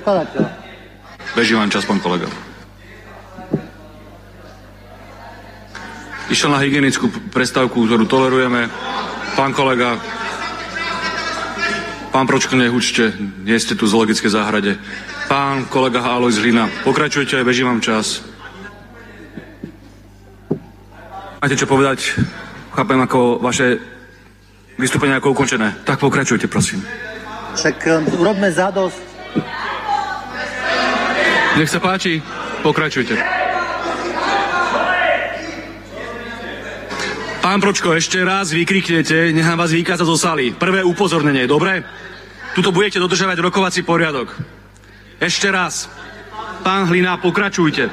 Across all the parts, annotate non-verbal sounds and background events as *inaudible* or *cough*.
predkladateľa. Beží vám čas, pán kolega. Išiel na hygienickú prestávku, ktorú tolerujeme. Pán kolega, pán Pročko, nehučte, nie ste tu v zoologickej záhrade. Pán kolega Alois Hlina, pokračujte, beží vám čas. Máte čo povedať? Chápem ako vaše vystúpenie ako ukončené. Tak pokračujte, prosím. Však um, urobme zadosť. Nech sa páči, pokračujte. Pán Pročko, ešte raz vykriknete, nechám vás vykázať zo sály. Prvé upozornenie, dobre? Tuto budete dodržovať rokovací poriadok. Ešte raz. Pán Hlina, pokračujte.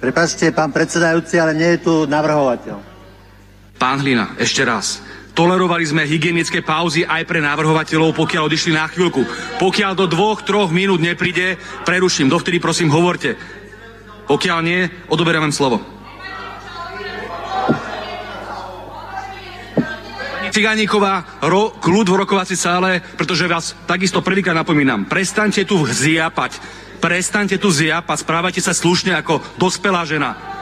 Prepačte, pán predsedajúci, ale nie je tu navrhovateľ. Pán Hlina, ešte raz. Tolerovali sme hygienické pauzy aj pre navrhovateľov, pokiaľ odišli na chvíľku. Pokiaľ do dvoch, troch minút nepríde, preruším. Dovtedy prosím hovorte. Pokiaľ nie, odoberám vám slovo. Cigániková, ro, kľud v rokovacej sále, pretože vás takisto prvýkrát napomínam. Prestaňte tu zjapať. Prestaňte tu zjapať. Správajte sa slušne ako dospelá žena.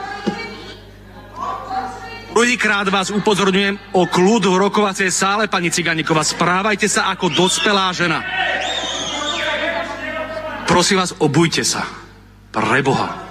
Druhýkrát vás upozorňujem o kľud v rokovacej sále, pani Ciganíková. Správajte sa ako dospelá žena. Prosím vás, obujte sa. Preboha.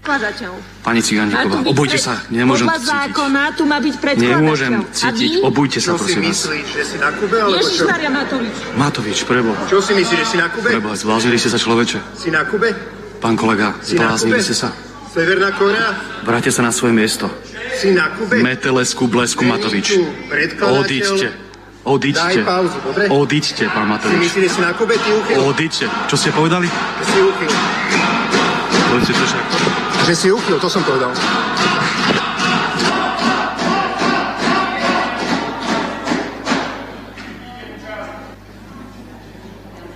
predkladateľ. Pani Ciganíková, obujte sa. Nemôžem Podľa zákona tu má byť predkladateľ. Nemôžem cítiť. Obujte sa, Čo si prosím vás. myslíš, že si na Kube, alebo čo? Ježišmaria Matovič. Matovič, preboha. Čo si myslíš, že si na Kube? Preboha, zbláznili ste sa človeče. Si na Kube? Pán kolega, Si zbláznili ste sa. Severná Korea? Vráťte sa na svoje miesto. Si na Kube? Metelesku, blesku, Matovič. Odíďte. Odíďte. Pauzu? Odíďte, pán Si Matovič. že si na Kube, ty uchyl? Odíďte. Čo ste povedali? Si uchyl. Povedzte to však. Že si uchyl, to som povedal.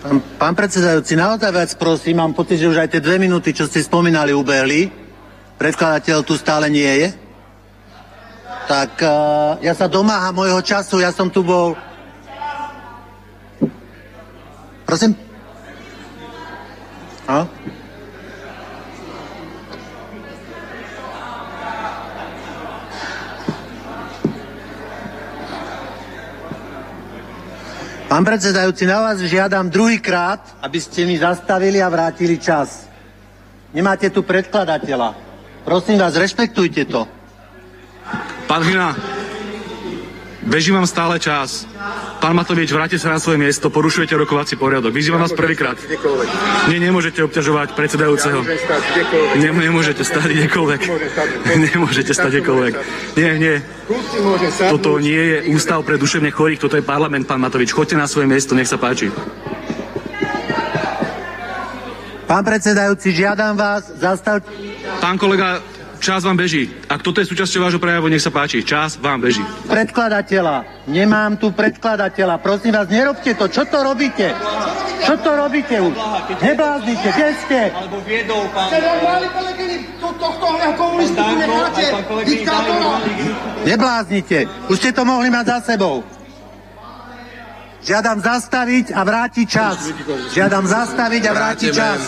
Pán, pán predsedajúci, naozaj vás prosím, mám pocit, že už aj tie dve minúty, čo ste spomínali, ubehli. Predkladateľ tu stále nie je. Tak uh, ja sa domáham môjho času, ja som tu bol... Prosím? A? Pán predsedajúci, na vás žiadam druhýkrát, aby ste mi zastavili a vrátili čas. Nemáte tu predkladateľa. Prosím vás, rešpektujte to. Pán Hlina, beží vám stále čas. Pán Matovič, vráte sa na svoje miesto, porušujete rokovací poriadok. Vyzývam vás prvýkrát. Nie, nemôžete obťažovať predsedajúceho. Ne, nemôžete stať kdekoľvek. Nemôžete stať kdekoľvek. Nie, nie. Toto nie je ústav pre duševne chorých, toto je parlament, pán Matovič. Choďte na svoje miesto, nech sa páči. Pán predsedajúci, žiadam vás, zastavte... Pán kolega, čas vám beží. Ak toto je súčasťou vášho prejavu, nech sa páči. Čas vám beží. predkladateľa. Nemám tu predkladateľa. Prosím vás, nerobte to. Čo to robíte? Čo to robíte už? Nebláznite, kde ste? alebo viedol pán. Nebláznite. Už ste to mohli mať za sebou. Žiadam zastaviť a vrátiť čas. Žiadam zastaviť a vrátiť čas.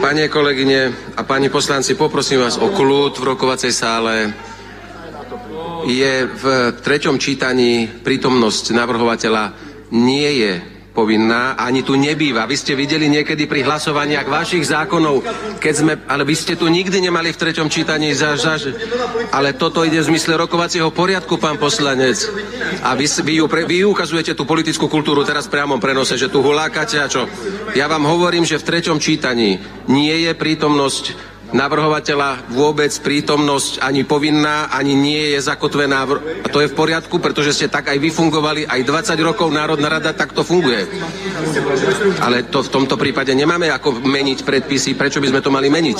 Pane kolegyne a páni poslanci, poprosím vás o kľud v rokovacej sále. Je v treťom čítaní prítomnosť navrhovateľa nie je povinná, ani tu nebýva. Vy ste videli niekedy pri hlasovaniach vašich zákonov, keď sme, ale vy ste tu nikdy nemali v treťom čítaní za, za, ale toto ide v zmysle rokovacieho poriadku, pán poslanec. A vy, vy, ju pre, vy ukazujete tú politickú kultúru teraz v priamom prenose, že tu hulákate a čo. Ja vám hovorím, že v treťom čítaní nie je prítomnosť navrhovateľa vôbec prítomnosť ani povinná, ani nie je zakotvená. A to je v poriadku, pretože ste tak aj vyfungovali, aj 20 rokov Národná rada takto funguje. Ale to v tomto prípade nemáme ako meniť predpisy, prečo by sme to mali meniť?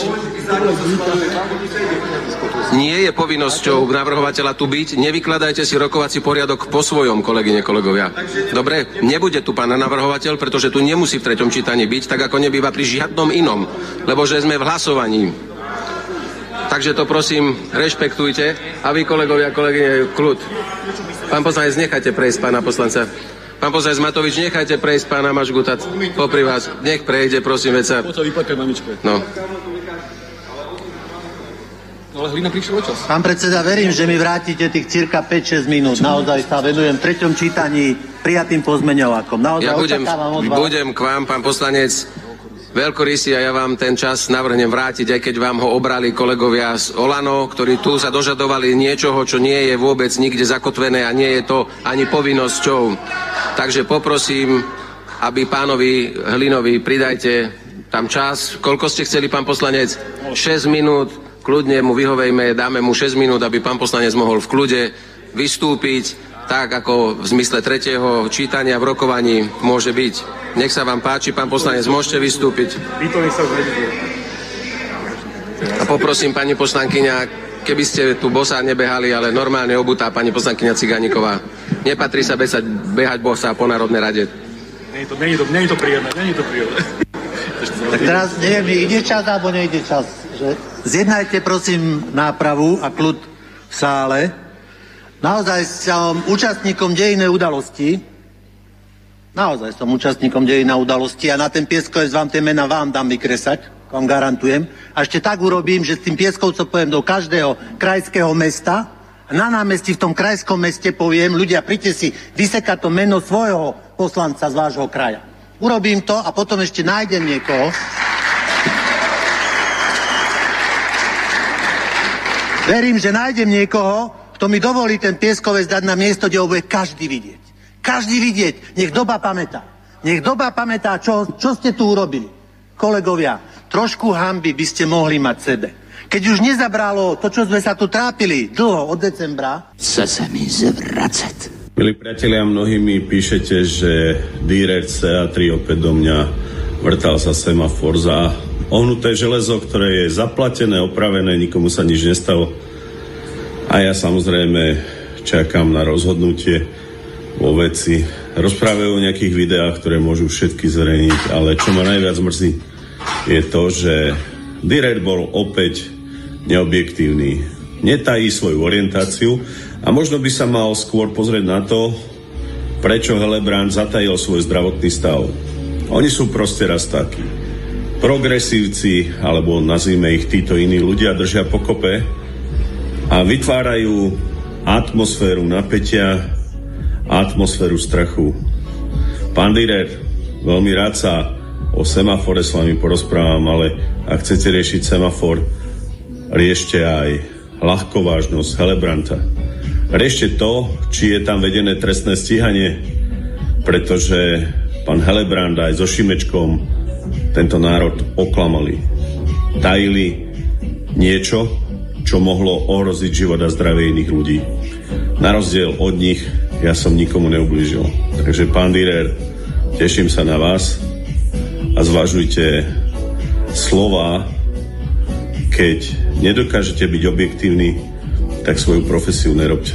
Nie je povinnosťou navrhovateľa tu byť. Nevykladajte si rokovací poriadok po svojom, kolegyne, kolegovia. Dobre, nebude tu pán navrhovateľ, pretože tu nemusí v treťom čítaní byť, tak ako nebýva pri žiadnom inom, lebo že sme v hlasovaní. Takže to prosím, rešpektujte. A vy, kolegovia, kolegyne, kľud. Pán poslanec, nechajte prejsť pána poslanca. Pán poslanec Matovič, nechajte prejsť pána Mažguta popri vás. Nech prejde, prosím, veca. No. No ale Hlina prišiel čas. Pán predseda, verím, že mi vrátite tých cirka 5-6 minút. Naozaj sa venujem v treťom čítaní prijatým pozmeňovákom. Naozaj Ja budem, budem k vám, pán poslanec, veľkorysý a ja vám ten čas navrhnem vrátiť, aj keď vám ho obrali kolegovia z Olano, ktorí tu sa dožadovali niečoho, čo nie je vôbec nikde zakotvené a nie je to ani povinnosťou. Takže poprosím, aby pánovi Hlinovi pridajte tam čas. Koľko ste chceli, pán poslanec? 6 minút. Kľudne mu vyhovejme, dáme mu 6 minút, aby pán poslanec mohol v kľude vystúpiť tak, ako v zmysle tretieho čítania v rokovaní môže byť. Nech sa vám páči, pán poslanec, môžete vystúpiť. A poprosím pani poslankyňa, keby ste tu bosa nebehali, ale normálne obutá pani poslankyňa Cigániková. Nepatrí sa behať, behať bosa po Národnej rade. Nie je to, nie je to, nie je to príjemné, nie je to príjemné. Tak teraz neviem, ide čas alebo nejde čas. Že... Zjednajte prosím nápravu a kľud v sále. Naozaj som účastníkom dejnej udalosti. Naozaj som účastníkom dejnej udalosti a na ten pieskovec vám tie mena vám dám vykresať, vám garantujem. A ešte tak urobím, že s tým pieskovcom poviem do každého krajského mesta a na námestí v tom krajskom meste poviem, ľudia, príďte si vysekať to meno svojho poslanca z vášho kraja. Urobím to a potom ešte nájdem niekoho, Verím, že nájdem niekoho, kto mi dovolí ten pieskovec dať na miesto, kde ho bude každý vidieť. Každý vidieť. Nech doba pamätá. Nech doba pamätá, čo, čo ste tu urobili. Kolegovia, trošku hamby by ste mohli mať sebe. Keď už nezabralo to, čo sme sa tu trápili dlho od decembra, Chce sa mi zvracať. Milí priatelia, mnohí mi píšete, že Dürer CA3 opäť do mňa vrtal sa semafor za ohnuté železo, ktoré je zaplatené, opravené, nikomu sa nič nestalo. A ja samozrejme čakám na rozhodnutie vo veci. Rozprávajú o nejakých videách, ktoré môžu všetky zverejniť, ale čo ma najviac mrzí, je to, že Dürer bol opäť neobjektívny. Netají svoju orientáciu a možno by sa mal skôr pozrieť na to, prečo Helebrand zatajil svoj zdravotný stav. Oni sú proste raz takí. Progresívci, alebo nazvime ich títo iní ľudia, držia pokope a vytvárajú atmosféru napätia, atmosféru strachu. Pán Direr, veľmi rád sa o semafore s vami porozprávam, ale ak chcete riešiť semafor, riešte aj ľahkovážnosť Helebranta. Riešte to, či je tam vedené trestné stíhanie, pretože pán Helebrand aj so Šimečkom tento národ oklamali. Tajili niečo, čo mohlo ohroziť život a zdravie iných ľudí. Na rozdiel od nich ja som nikomu neublížil. Takže pán Direr, teším sa na vás a zvažujte slova, keď nedokážete byť objektívni, tak svoju profesiu nerobte.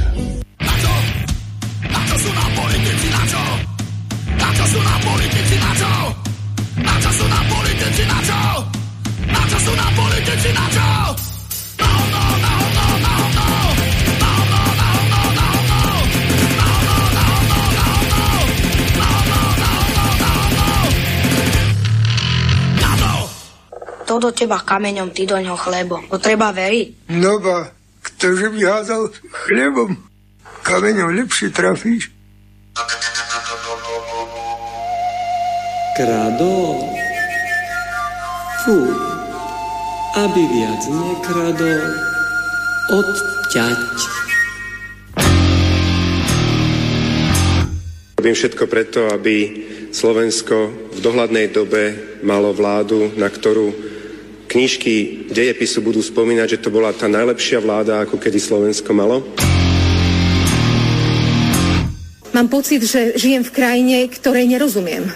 Do teba kameňom, ty do ňoho chlebom. To treba veriť. No ba, ktože by hádal chlebom, kameňom lepšie trafíš. Kradol? Fú, aby viac nekradol, odťať. Robím všetko preto, aby Slovensko v dohľadnej dobe malo vládu, na ktorú knižky dejepisu budú spomínať, že to bola tá najlepšia vláda, ako kedy Slovensko malo? Mám pocit, že žijem v krajine, ktorej nerozumiem.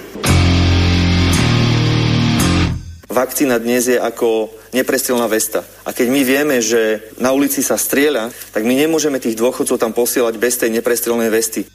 Vakcína dnes je ako neprestrelná vesta. A keď my vieme, že na ulici sa strieľa, tak my nemôžeme tých dôchodcov tam posielať bez tej neprestrelnej vesty.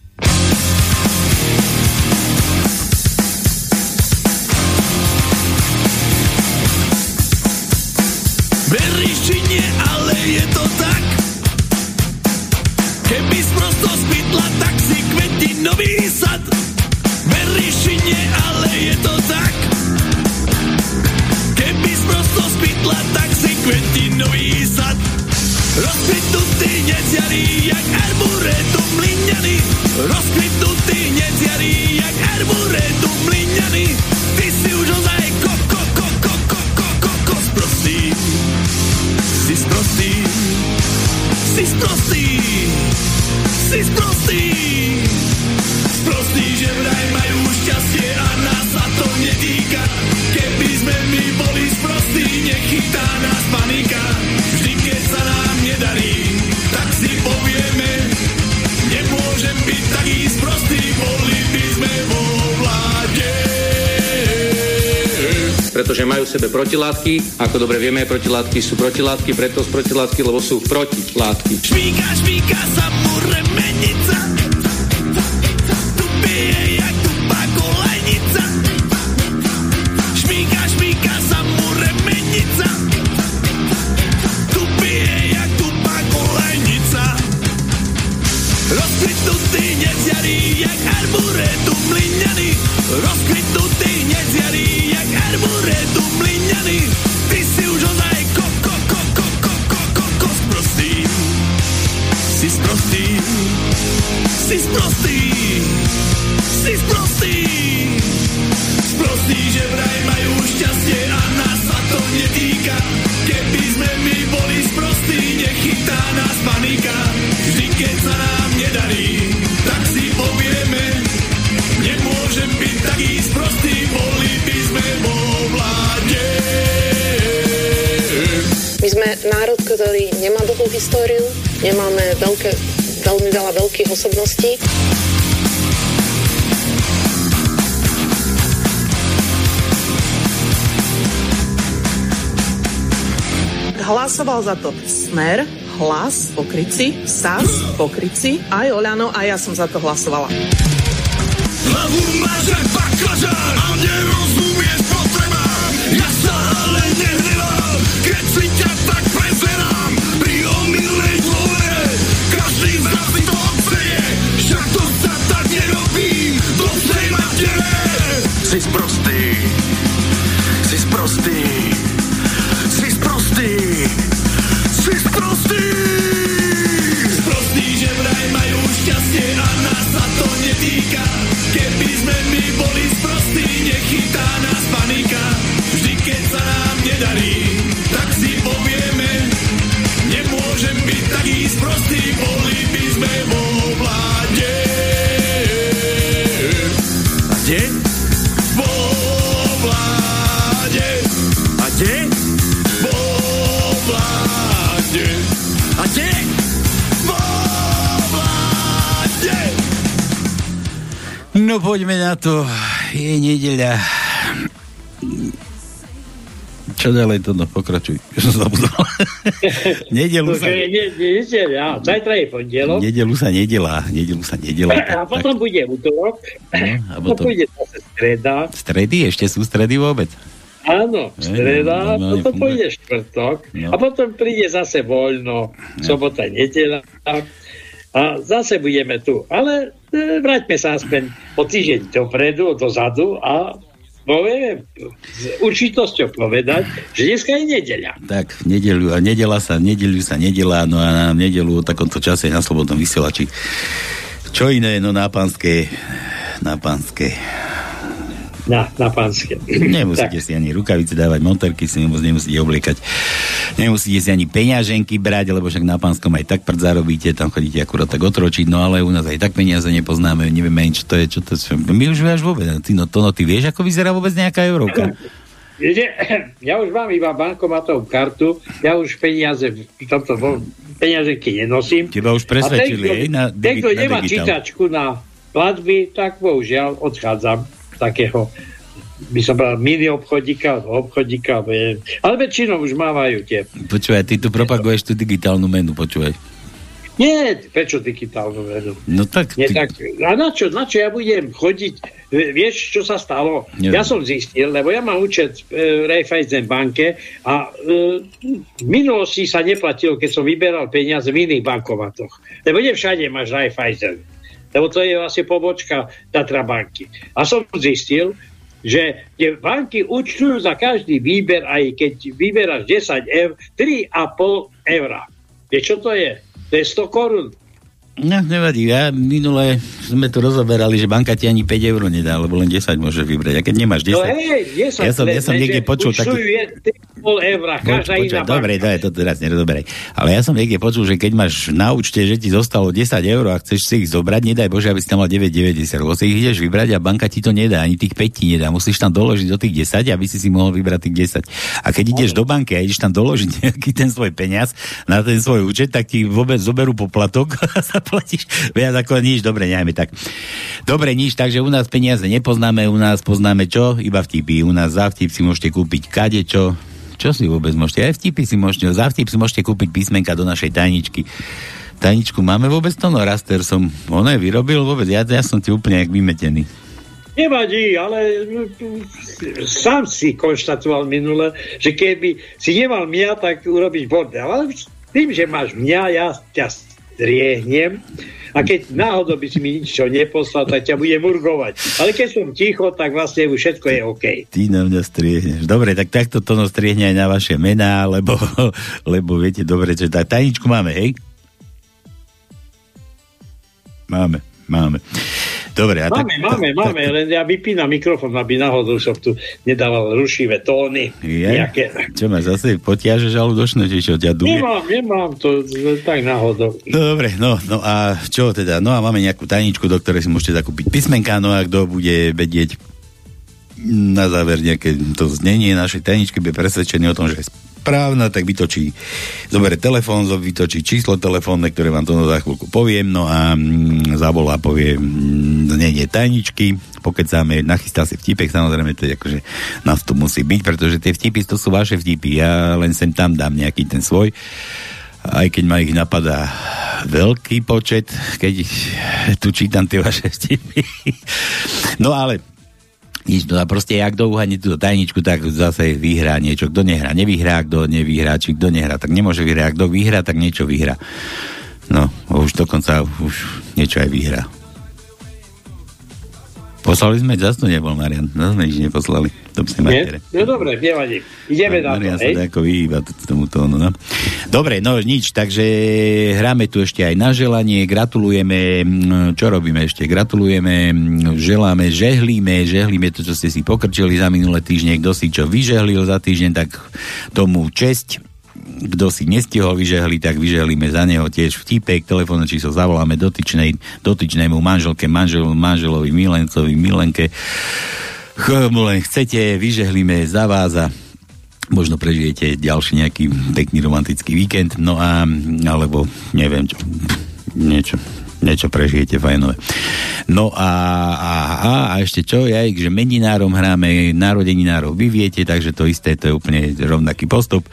Protilátky. Ako dobre vieme, protilátky sú protilátky, preto sú protilátky, lebo sú protilátky. Šmíka, šmíka sa remenica, keď sa nám nedarí, tak si povieme, nemôžem byť taký sprostý, boli by sme vo vláde. My sme národ, ktorý nemá dlhú históriu, nemáme veľké, veľmi veľa veľkých osobností. Hlasoval za to Smer, Hlas, Pokryci, SAS, Pokryci, aj Oľano a ja som za to hlasovala. Hlavu máš jak baklažán a nerozumieš potrebám. Ja sa ale nehnevám, keď si ťa tak prezerám. Pri omylnej dôvere každý z nás si to odseje. Však to sa tak nerobí do psej matere. Si sprostý, poďme na to. Je nedeľa. Čo ďalej to? *laughs* *laughs* No pokračuj. Už som zabudol. nedelu sa... Ne, nedeľa. Zajtra je pondelok. Nedelu sa nedelá. Nedelu sa nedelá. A potom bude útorok. No, a potom... potom... bude zase streda. Stredy? Ešte sú stredy vôbec? Áno, streda, no, no, potom no. pôjde štvrtok No. a potom príde zase voľno, sobota, nedeľa a zase budeme tu. Ale vráťme sa aspoň o týždeň dopredu, dozadu a povieme s určitosťou povedať, že dneska je nedeľa. Tak, v nedeľu a nedela sa, nedeľu sa nedelá, no a na nedeľu o takomto čase na Slobodnom vysielači. Čo iné, no na pánske, na pánske. Na, na pánske. Nemusíte si ani rukavice dávať, monterky si nemus, nemusíte obliekať. Nemusíte si ani peňaženky brať, lebo však na pánskom aj tak prd zarobíte, tam chodíte akurát tak otročiť, no ale u nás aj tak peniaze nepoznáme, nevieme ani čo to je, čo to je. My už vieš vôbec, ty, no to no, ty vieš, ako vyzerá vôbec nejaká eurovka? že, *laughs* ja už mám iba bankomatovú kartu, ja už peniaze v tomto peňaženky nenosím. Teba už presvedčili, A hej, na digi- ten, kto na nemá digitál. čítačku na platby, tak bohužiaľ odchádzam takého by som povedal mini obchodíka, obchodíka, neviem. ale väčšinou už mávajú tie. Počúvaj, ty tu propaguješ tú digitálnu menu, počúvaj. Nie, prečo digitálnu vedu? No tak, Nie, ty, tak, a na čo, na čo ja budem chodiť? Vieš, čo sa stalo? Neviem. Ja som zistil, lebo ja mám účet v e, Raiffeisen banke a e, v minulosti sa neplatilo, keď som vyberal peniaze v iných bankomatoch. Lebo nie všade máš Raiffeisen. Lebo to je vlastne pobočka Tatra banky. A som zistil, že tie banky účtujú za každý výber, aj keď vyberáš 10 eur, 3,5 eur. Vieš, čo to je? To je 100 korún. No, nevadí, ja minule sme tu rozoberali, že banka ti ani 5 eur nedá, lebo len 10 môže vybrať. A keď nemáš 10... No hej, 10 ja som, ja som niekde počul taký... taký... 3,5 eur, každá Poč, iná počuť, dobre, to je to teraz nerozoberaj. Ale ja som niekde počul, že keď máš na účte, že ti zostalo 10 eur a chceš si ich zobrať, nedaj Bože, aby si tam mal 9,90, lebo si ich ideš vybrať a banka ti to nedá, ani tých 5 ti nedá. Musíš tam doložiť do tých 10, aby si si mohol vybrať tých 10. A keď ideš do banky a ideš tam doložiť *laughs* nejaký ten svoj peniaz na ten svoj účet, tak ti vôbec zoberú poplatok *laughs* a zaplatíš viac ako nič. Dobre, nechajme tak. Dobre, nič, takže u nás peniaze nepoznáme, u nás poznáme čo? Iba vtipy. U nás za vtip si môžete kúpiť kade čo, si vôbec môžete? Aj vtipy si môžete, za vtip si môžete kúpiť písmenka do našej tajničky. Tajničku máme vôbec to? No raster som, on je vyrobil vôbec, ja, ja som ti úplne jak vymetený. Nevadí, ale sám si konštatoval minule, že keby si nemal mňa, tak urobíš bordel. Ale tým, že máš mňa, ja ťa striehnem a keď náhodou by si mi nič neposlal, tak ťa budem urgovať. Ale keď som ticho, tak vlastne všetko je OK. Ty na mňa striehneš. Dobre, tak takto to striehne aj na vaše mená, lebo, *laughs* lebo viete dobre, že tá tajničku máme, hej? Máme, máme. Dobre, a Máme, tak, máme, tak, máme, len ja vypínam mikrofón, aby náhodou som tu nedával rušivé tóny. Je? Nejaké. Čo ma zase potiaže žalúdočné, či čo ťa duje? Nemám, nemám to tak náhodou. Dobre, no, no a čo teda? No a máme nejakú tajničku, do ktorej si môžete zakúpiť písmenka, no a kto bude vedieť na záver nejaké to znenie našej tajničky, bude presvedčený o tom, že je správna, tak vytočí, zoberie telefón, vytočí číslo telefónne, ktoré vám to za chvíľku poviem, no a mm, zavolá, povie mm, znenie tajničky, pokecáme, nachystá si vtipek, samozrejme, to je akože nás tu musí byť, pretože tie vtipy, to sú vaše vtipy, ja len sem tam dám nejaký ten svoj, aj keď ma ich napadá veľký počet, keď tu čítam tie vaše vtipy. *laughs* No ale nič, no a proste, ak kto uhadne túto tajničku, tak zase vyhrá niečo. Kto nehrá, nevyhrá, kto nevyhrá, či kto nehrá, tak nemôže vyhrať. Kto vyhrá, tak niečo vyhrá. No, už dokonca už niečo aj vyhrá. Poslali sme, zase to nebol Marian. Zase sme nič neposlali. To sme Nie? No dobre, nevadí. Ideme na to, Marian sa hej? to ako vyhýba t- tomu tónu, no. Dobre, no nič, takže hráme tu ešte aj na želanie, gratulujeme, čo robíme ešte? Gratulujeme, želáme, žehlíme, žehlíme to, čo ste si pokrčili za minulé týždne, kto si čo vyžehlil za týždeň, tak tomu česť kto si nestihol vyžehliť, tak vyžehlíme za neho tiež vtipek, telefónne číslo zavoláme dotyčnej, dotyčnému manželke, manžel, manželovi, milencovi, milenke. Ch- len chcete, vyžehlíme za vás a možno prežijete ďalší nejaký pekný romantický víkend, no a alebo neviem čo, niečo, niečo prežijete fajnové. No a, a, a, a ešte čo, ja že meninárom hráme, narodeninárov vy viete, takže to isté, to je úplne rovnaký postup.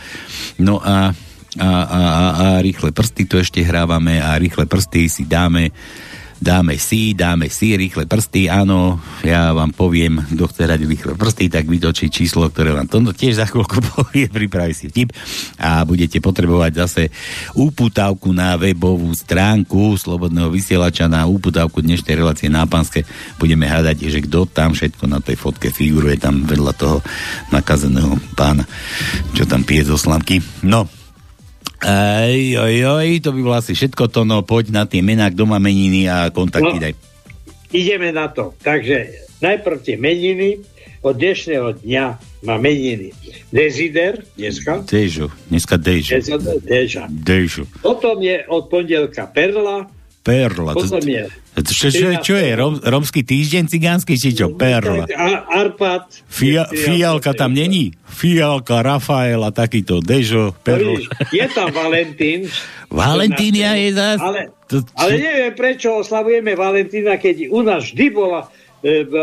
No a a, a, a, a rýchle prsty tu ešte hrávame a rýchle prsty si dáme dáme si, dáme si rýchle prsty, áno, ja vám poviem, kto chce hrať rýchle prsty, tak vytočí číslo, ktoré vám to tiež za chvíľku *laughs* povie, pripraví si vtip a budete potrebovať zase úputávku na webovú stránku Slobodného vysielača na úputávku dnešnej relácie na Panske. Budeme hľadať, že kto tam všetko na tej fotke figuruje tam vedľa toho nakazeného pána, čo tam pije zo slamky. No, aj, aj, aj, to by bolo asi všetko to, no poď na tie mená, kto má meniny a kontakty No. daj. Ideme na to. Takže najprv tie meniny. Od dnešného dňa má meniny Desider, dneska. Dežo, dneska Dežo. Dežo. Potom je od pondelka Perla, Perla. Čo, čo, čo je? Rom, romský týždeň cigánsky, či čo? Perla. Arpad. Fia, fialka tam není? Fialka, Rafaela, takýto, Dežo, Perla. Je tam Valentín. Valentínia je zás... Ale, ale neviem, prečo oslavujeme Valentína, keď u nás vždy bola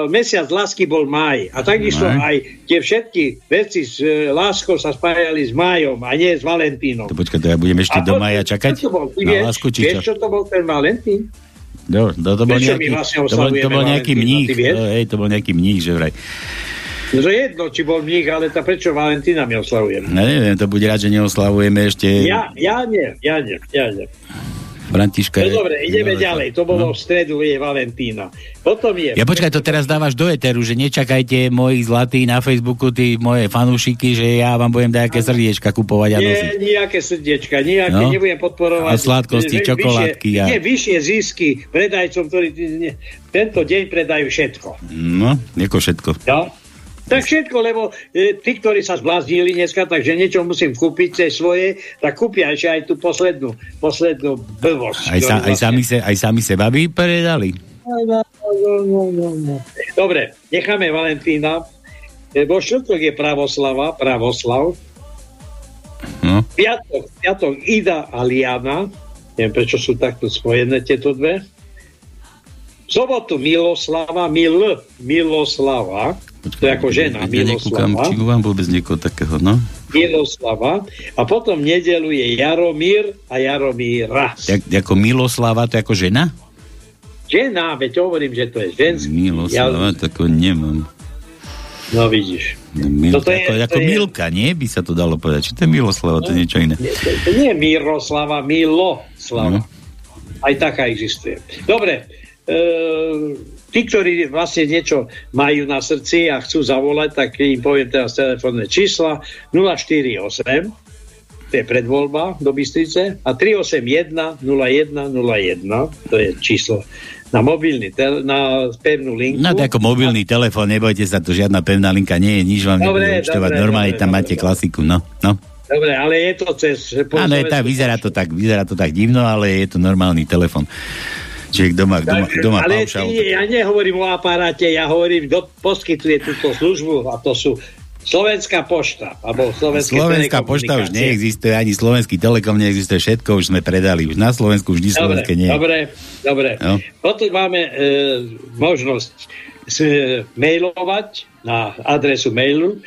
mesiac lásky bol máj. A takisto Máj. aj tie všetky veci s e, láskou sa spájali s májom a nie s Valentínom. to počkaj, to ja budem ešte A do maja čakať? Čo to bol? Ty Na vieš, lásku, či vieš, čo? to bol ten Valentín? No, to, to, bol my nejaký, vlastne to, bol, to bol nejaký mních, vieš? to, hej, to bol nejaký mních, že vraj. No to je jedno, či bol mních, ale tá prečo Valentína my oslavujeme? No neviem, to bude rád, že neoslavujeme ešte Ja, ja nie, ja nie, ja nie. Františka. No dobre, ideme no, ďalej. To bolo v stredu, je Valentína. Potom je... Ja počkaj, to teraz dávaš do eteru, že nečakajte moji zlatí na Facebooku, tí moje fanúšiky, že ja vám budem nejaké srdiečka kupovať a Nie, nosiť. nejaké srdiečka, nejaké, No. nebudem podporovať. A sladkosti, vyššie- čokoládky a- Nie, vyššie zisky predajcom, ktorí nie, tento deň predajú všetko. No, ako všetko. No? Tak všetko, lebo e, tí, ktorí sa zbláznili dneska, takže niečo musím kúpiť cez svoje, tak kúpia ešte aj tú poslednú, poslednú blbosť. Aj, sa, aj, sami se, aj sami seba by predali. No, no, no, no, no. Dobre, necháme Valentína. E, Vo štvrtok je pravoslava, pravoslav. No. Piatok, piatok Ida a Liana. Neviem, prečo sú takto spojené tieto dve. V sobotu Miloslava, Mil, Miloslava. To je ako žena, Ja nekúkam, Miloslava. či mám vôbec niekoho takého, no. Miloslava. A potom nedelu je Jaromír a Jaromíra. Jak, ako Miloslava, to je ako žena? Žena, veď hovorím, že to je ženský. Miloslava, ja... tako nemám. No vidíš. Milka, Toto je- ako, to ako je- Milka, nie? By sa to dalo povedať. Či to je Miloslava, to je niečo iné. Nie, to, to nie je Miroslava, Miloslava. No. Aj taká existuje. Dobre, e, tí, ktorí vlastne niečo majú na srdci a chcú zavolať, tak im poviem teraz telefónne čísla 048, to je predvoľba do Bystrice, a 381 0101, to je číslo na mobilný, tel, na pevnú linku. No ako mobilný telefón, nebojte sa, to žiadna pevná linka nie je, nič vám Dobre, nebude účtovať. dobre, Normálne dobre, tam dobre, máte klasiku, no. no. Dobre, ale je to cez... Áno, je tak, vyzerá to tak, vyzerá to tak divno, ale je to normálny telefon. Čiže kto má, kto má, kto má ale paušal, ty, ja nehovorím o aparáte, ja hovorím, kto poskytuje túto službu a to sú Slovenská pošta. Alebo Slovenské Slovenská pošta už neexistuje, ani Slovenský telekom neexistuje, všetko už sme predali. Už na Slovensku vždy Dobre, slovenské nie dobre, dobre. No. Potom máme e, možnosť e, mailovať na adresu mailu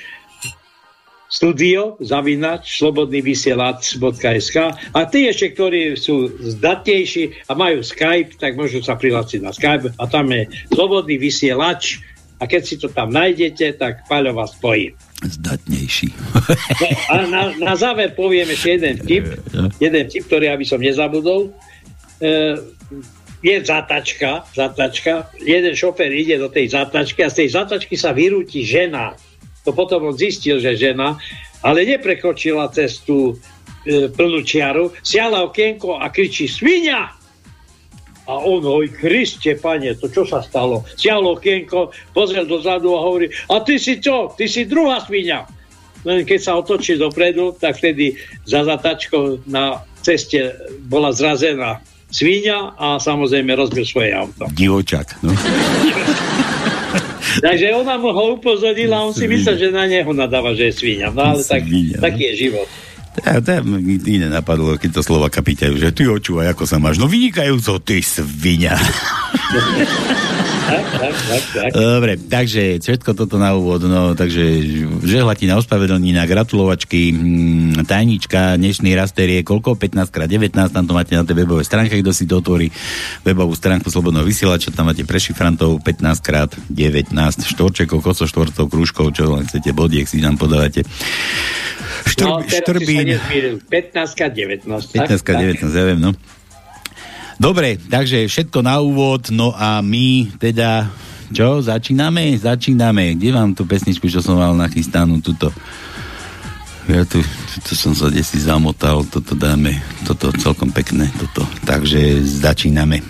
studio zavinač slobodnyvysielac.sk a tí ešte, ktorí sú zdatnejší a majú Skype, tak môžu sa prihlásiť na Skype a tam je slobodný vysielač a keď si to tam nájdete, tak Paľo vás spojí. Zdatnejší. No, a na, na záver poviem ešte jeden tip, jeden tip, ktorý aby som nezabudol. E, je zatačka, zatačka, jeden šofer ide do tej zatačky a z tej zatačky sa vyrúti žena. To potom on zistil, že žena, ale neprekročila cez tú e, plnú čiaru, siala okienko a kričí svinia! A on, oj Kriste, pane, to čo sa stalo? Siahlo okienko, pozrel dozadu a hovorí, a ty si čo? Ty si druhá svinia. Len keď sa otočí dopredu, tak vtedy za zatačkou na ceste bola zrazená svíňa a samozrejme rozbil svoje auto. Divočak. No. *laughs* Takže ona mu ho upozornila a on si myslel, že na neho nadáva, že je svíňa. No ale tak, no. taký je život. Ja, to iné napadlo, keď to Slovaka pýtajú, že ty očúvaj, ako sa máš. No vynikajúco, ty svinia. *laughs* Dobre, takže všetko toto na úvod, no, takže žehlatí na ospravedlnina, gratulovačky, mm, tajnička, dnešný raster je koľko? 15x19, tam to máte na tej webovej stránke, kto si to otvorí webovú stránku Slobodného vysielača, tam máte prešifrantov 15x19 štvorčekov, kosoštvorcov, krúžkov, čo len chcete, bodiek si tam podávate. Štrb, no, štrbín. nezmýlil. 15 19. tak, 15 tak. 19, ja viem, no. Dobre, takže všetko na úvod, no a my teda, čo, začíname? Začíname. Kde mám tú pesničku, čo som mal nachystanú, tuto? Ja tu, tu som sa desi zamotal, toto dáme, toto celkom pekné, toto. Takže začíname.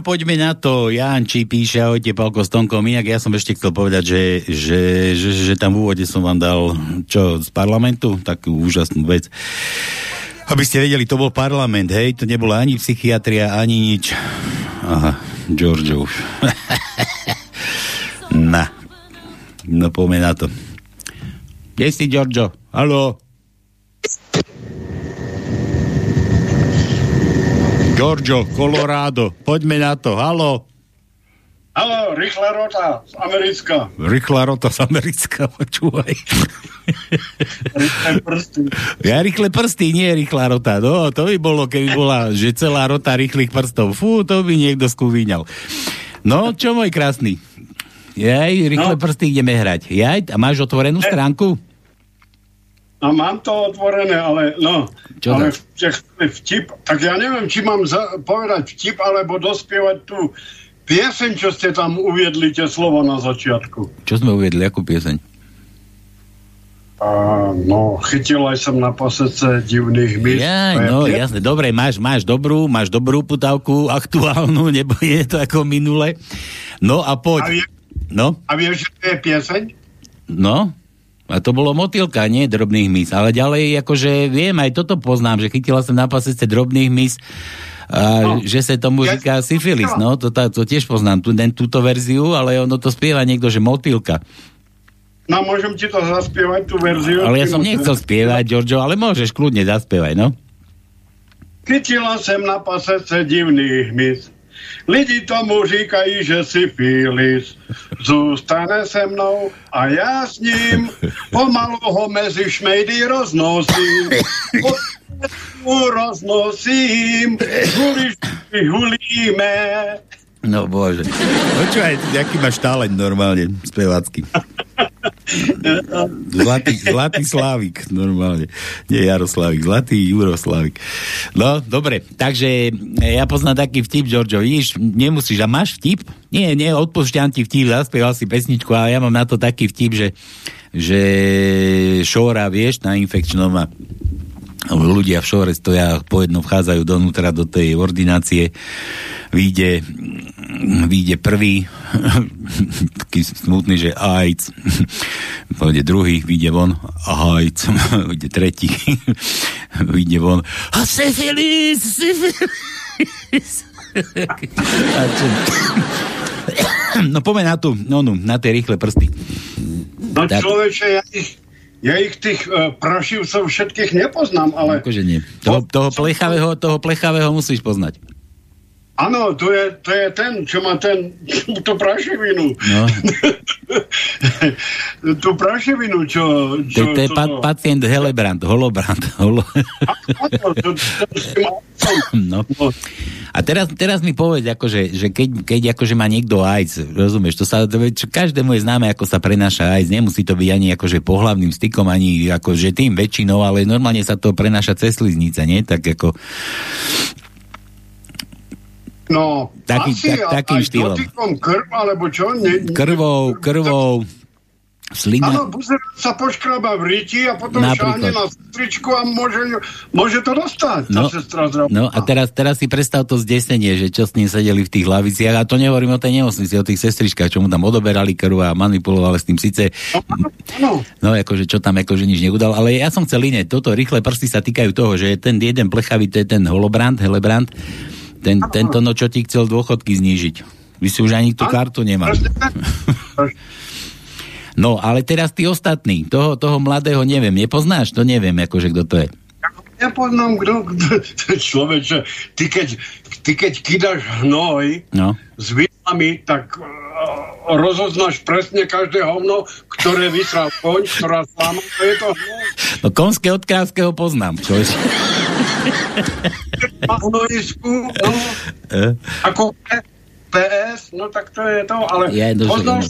No poďme na to. Janči píše, ahojte Palko s Tonkom. Inak ja som ešte chcel povedať, že, že, že, že tam v úvode som vám dal čo, z parlamentu, takú úžasnú vec. Aby ste vedeli, to bol parlament, hej, to nebola ani psychiatria, ani nič. Aha, George už. *laughs* na. No poďme na to. Kde si, Giorgio? Haló? Giorgio, Colorado, poďme na to, halo. Halo, rýchla rota z Americka. Rýchla rota z Americka, *laughs* počúvaj. Rýchle prsty. Ja rýchle prsty, nie rýchla rota. No, to by bolo, keby bola, že celá rota rýchlych prstov. Fú, to by niekto skúvíňal. No, čo môj krásny? Jaj, rýchle no. prsty ideme hrať. Jaj, a máš otvorenú stránku? No mám to otvorené, ale no, Čo ale v, vtip, tak ja neviem, či mám za, povedať vtip, alebo dospievať tú pieseň, čo ste tam uviedli, tie slovo na začiatku. Čo sme uviedli, akú pieseň? A, no, chytil aj som na pasece divných míst. Ja, no pie- jasne, dobre, máš, máš dobrú, máš dobrú putavku, aktuálnu, *laughs* nebo je to ako minule. No a A, poď. vie, No, a vieš, že to je pieseň? no. A to bolo motýlka, nie drobných mis. Ale ďalej, akože viem, aj toto poznám, že chytila som na pasece drobných mis, a No. že sa tomu Ja- říká syfilis, no, to, tá, to tiež poznám, ten, túto verziu, ale ono to spieva niekto, že motýlka. No, môžem ti to zaspievať, tú verziu. Ale ja som nechcel spievať, Giorgio, ale môžeš, kľudne zaspievaj, no. Chytila sem na pasece divných mis. Lidi tomu říkají, že si Filis zůstane se mnou a já s ním pomalu ho mezi šmejdy roznosím. Roznosím, huli, hulíme. No bože. Počúvaj, aký máš talent normálne, spevácky. Zlatý, zlatý Slávik, normálne. Nie Jaroslávik, zlatý Juroslavik. No, dobre, takže ja poznám taký vtip, Giorgio, vidíš, nemusíš, a máš vtip? Nie, nie, odpúšťam ti vtip, zaspieval si pesničku, ale ja mám na to taký vtip, že, že šóra, vieš, na infekčnom a ľudia v šore stoja, po jednom vchádzajú donútra do tej ordinácie, vyjde, vyjde prvý, *laughs* taký smutný, že AIDS, *laughs* pôjde druhý, vyjde von, AIDS, *laughs* vyjde tretí, vyjde von, a syfilis, syfilis. *coughs* No poďme na tú, no, no, na tie rýchle prsty. No človeče, ja ich, ja ich tých uh, prašivcov všetkých nepoznám, ale Akože nie. Toho, toho, plechavého, toho plechavého musíš poznať. Áno, to je, to je ten, čo má ten, *laughs* tú prašivinu. No. *laughs* tú prašivinu, čo... To, čo to je pa, pacient Helebrand, Holobrand. Holo... áno, to, to, to, No. A teraz, teraz mi povedz, akože, že keď, keď akože má niekto AIDS, rozumieš, to sa, to, čo každému je známe, ako sa prenáša AIDS, nemusí to byť ani akože pohlavným stykom, ani akože tým väčšinou, ale normálne sa to prenáša cez sliznice, nie? Tak ako, No, Taký- asi tak- takým aj štýlom. dotykom krv, alebo čo? Ne, krvou, krvou, slina... Áno, buzera sa poškraba v riti a potom Napríklad. šáhne na sestričku a môže, môže to dostať. No, no a teraz, teraz si predstav to zdesenie, že čo s ním sedeli v tých hlaviciach a to nehovorím o tej nemocnici, o tých sestričkách, čo mu tam odoberali krv a manipulovali s tým síce Áno, No, akože čo tam akože nič neudal, ale ja som chcel iné. Toto rýchle prsty sa týkajú toho, že ten jeden plechavý, to je ten holobrand, helebrand, ten, tento no, čo ti chcel dôchodky znížiť. Vy si už ani tú kartu nemal. No, ale teraz tí ostatní, toho, toho mladého neviem, nepoznáš? To neviem, akože kto to je. nepoznám, kto, kto človeče, ty keď, ty keď kydaš hnoj No. s vidlami, tak uh, rozoznáš presne každé hovno, ktoré vysral koň, ktorá sláma, to je to hnoj. No, konské od poznám, čo je. Na hnojisku, no, Eh? ako PS, no tak to je to, ale Ja, že- poznal,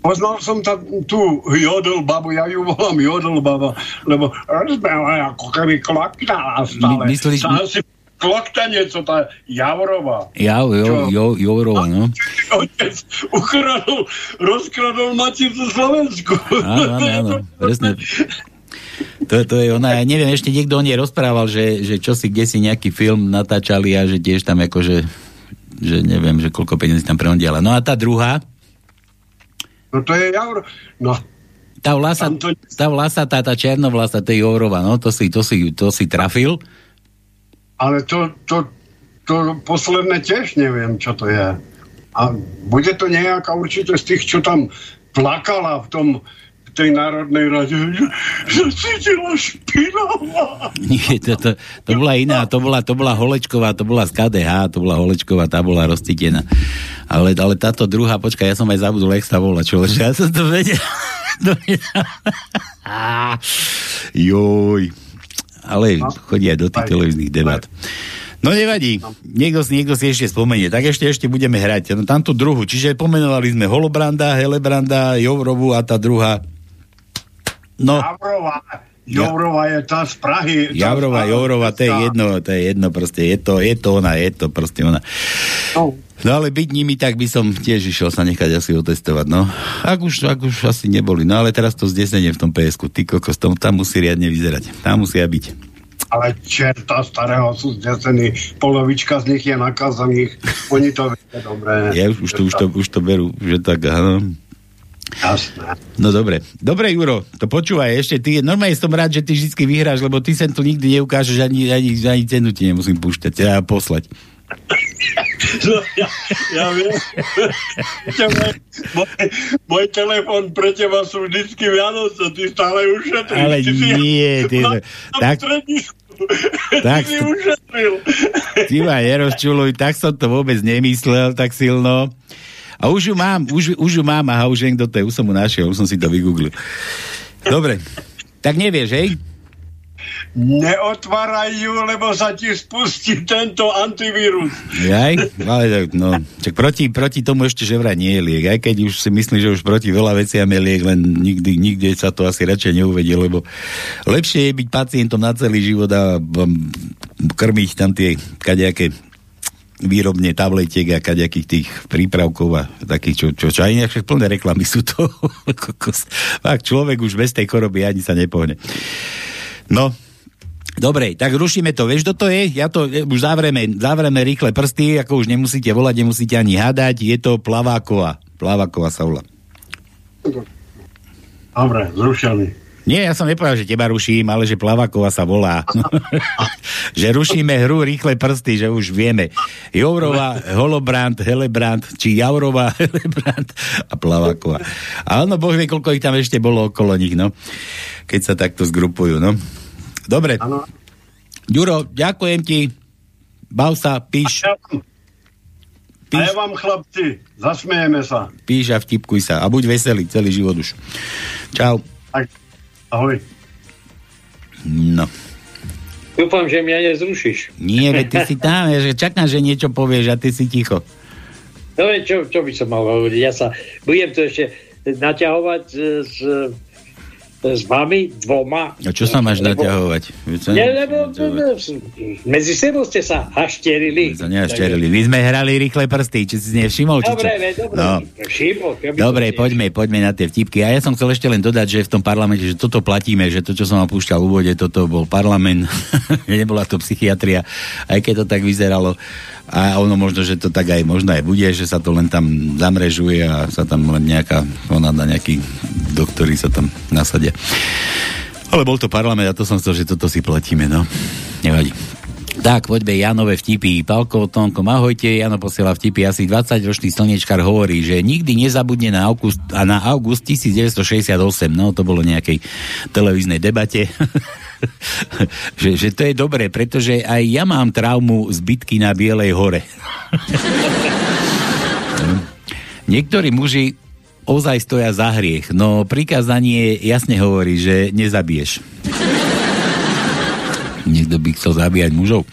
poznal som tá, tú jodl babu, ja ju volám jodl baba, lebo rozbehla ako keby kloktala stále. My- myslíš- Sa asi klokta niečo, tá Javorová. Ja, jo, jo, Jourova, no. Otec ukradol, rozkradol Maticu Slovensku. Áno, áno, áno, presne. *laughs* To, to je ona, ja neviem, ešte niekto o nej rozprával, že, že čo si, kde si nejaký film natáčali a že tiež tam akože že neviem, že koľko peniazí tam preondiala. No a tá druhá, No to je Jauro. No, tá vlasa, tá vlasa, tá, tá černovlasa, to je Jourova, no, to si, to si, to si trafil. ale to, to, to posledné tiež neviem, čo to je. A bude to nejaká určite z tých, čo tam plakala v tom tej Národnej rade, že, že cítila špinavá. Nie, to, to, to bola iná, to bola, to bola Holečková, to bola z KDH, to bola Holečková, tá bola rozcítená. Ale, ale táto druhá, počkaj, ja som aj zabudol, jak sa volá, čo, že ja som to vedel. *laughs* To vedel. *laughs* Joj. Ale chodí aj do tých televíznych debat. No nevadí, niekto, si- niekto si ešte spomenie, tak ešte ešte budeme hrať. No tamto druhú, čiže pomenovali sme Holobranda, Helebranda, Jourovu a tá druhá. No, Javrová, Jourová je tá z Prahy. tá Javrova, z- Jourova, to je jedno, to je jedno, proste je to, je to ona, je to proste ona. No ale byť nimi, tak by som tiež išiel sa nechať asi otestovať, no. Ak už, ak už asi neboli, no ale teraz to zdesenie v tom PSku, ty kokos, tam, tam musí riadne vyzerať, tam musia byť. Ale čerta starého sú zdesení, polovička z nich je nakazaných, oni to vedia dobre. Ja už, už, to, už, to, už to berú, že tak, áno. Jasné. No dobre. Dobre, Juro, to počúvaj ešte. Ty, normálne som rád, že ty vždy vyhráš, lebo ty sem tu nikdy neukážeš, ani, ani, ani cenu ti nemusím púšťať, a poslať. No, ja, ja viem. Môj, môj, telefon pre teba sú vždycky Vianoce, ty stále ušetríš. Ale ty si, nie, ty- na, tak- tak- ty si ušetril. Ty ma nerozčuluj, tak som to vôbec nemyslel tak silno. A už ju mám, už, už ju mám, aha, už viem, kto to je, už som mu našiel, už som si to vygooglil. Dobre, tak nevieš, hej? Neotváraj ju, lebo sa ti spustí tento antivírus. Jaj, ale tak, no, čak proti, proti tomu ešte že vraj nie je liek, aj keď už si myslíš, že už proti veľa veciam je liek, len nikdy, nikde sa to asi radšej neuvedie, lebo lepšie je byť pacientom na celý život a krmiť tam tie kadejaké výrobne tabletiek a kadejakých tých prípravkov a takých, čo, čo, čo aj však plné reklamy sú to. *laughs* Fakt, človek už bez tej choroby ani sa nepohne. No, Dobre, tak rušíme to. Vieš, kto to je? Ja to už zavreme, zavreme rýchle prsty, ako už nemusíte volať, nemusíte ani hádať. Je to Plaváková. Plaváková sa volá. Dobre, zrušený. Nie, ja som nepovedal, že teba ruším, ale že Plaváková sa volá. *laughs* *laughs* že rušíme hru rýchle prsty, že už vieme. Jourova, Holobrand, Helebrand, či Jaurova, *laughs* Helebrand a Plaváková. A áno, boh vie, koľko ich tam ešte bolo okolo nich, no. Keď sa takto zgrupujú, no. Dobre. Áno. Ďuro, ďakujem ti. Bav sa, píš, A ja vám, chlapci, zasmejeme sa. píš a vtipkuj sa. A buď veselý celý život už. Čau. Tak, ahoj. No. Dúfam, že mňa nezrušíš. Nie, veď ty si tam, že čakám, že niečo povieš a ty si ticho. No čo, čo by som mal hovoriť? Ja sa budem to ešte naťahovať e, s, s vami dvoma. A čo sa máš Lebo- naťahovať? Veď sa- Nie, lebo medzi sebou ste sa hašterili. Sa neašterili. My sme hrali rýchle prsty, či si nevšimol? Či? Dobre, dobre. No. Všimol, Dobre, poďme, poďme na tie vtipky. A ja som chcel ešte len dodať, že v tom parlamente, že toto platíme, že to, čo som vám púšťal v úvode, toto bol parlament, *laughs* nebola to psychiatria, aj keď to tak vyzeralo. A ono možno, že to tak aj možno aj bude, že sa to len tam zamrežuje a sa tam len nejaká, ona na nejakí doktori sa tam nasadia. Ale bol to parlament a to som chcel, že toto si platíme, no. Nevadí. Tak, poďme Janové vtipy. Palko, Tonko, ahojte. Jano posiela vtipy. Asi 20-ročný slnečkar hovorí, že nikdy nezabudne na august, a na august 1968. No, to bolo nejakej televíznej debate. *laughs* *laughs* že, že to je dobré, pretože aj ja mám traumu z bitky na Bielej hore. *laughs* Niektorí muži ozaj stoja za hriech, no prikázanie jasne hovorí, že nezabiješ. *laughs* Niekto by chcel zabíjať mužov.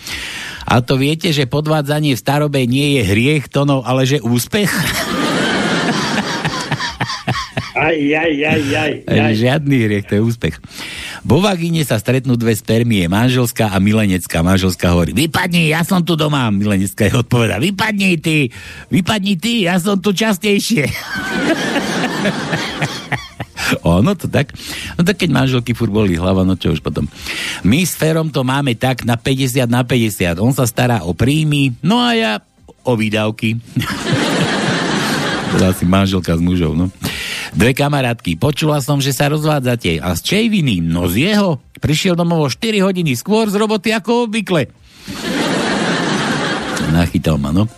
A to viete, že podvádzanie v starobe nie je hriech, to no, ale že úspech? Aj, aj, aj, aj, aj. Žiadny hriech, to je úspech. Vo vagíne sa stretnú dve spermie, manželská a milenecká. Manželská hovorí, vypadni, ja som tu doma. Milenecká je odpoveda, vypadni ty, vypadni ty, ja som tu častejšie. *laughs* Ono to tak. No tak keď manželky furt boli hlava, no čo už potom. My s Ferom to máme tak na 50 na 50. On sa stará o príjmy, no a ja o výdavky. *laughs* Bola asi manželka s mužou, no. Dve kamarátky, počula som, že sa rozvádzate. A z čej viny? No z jeho. Prišiel domov o 4 hodiny skôr z roboty ako obvykle. Nachytal ma, no.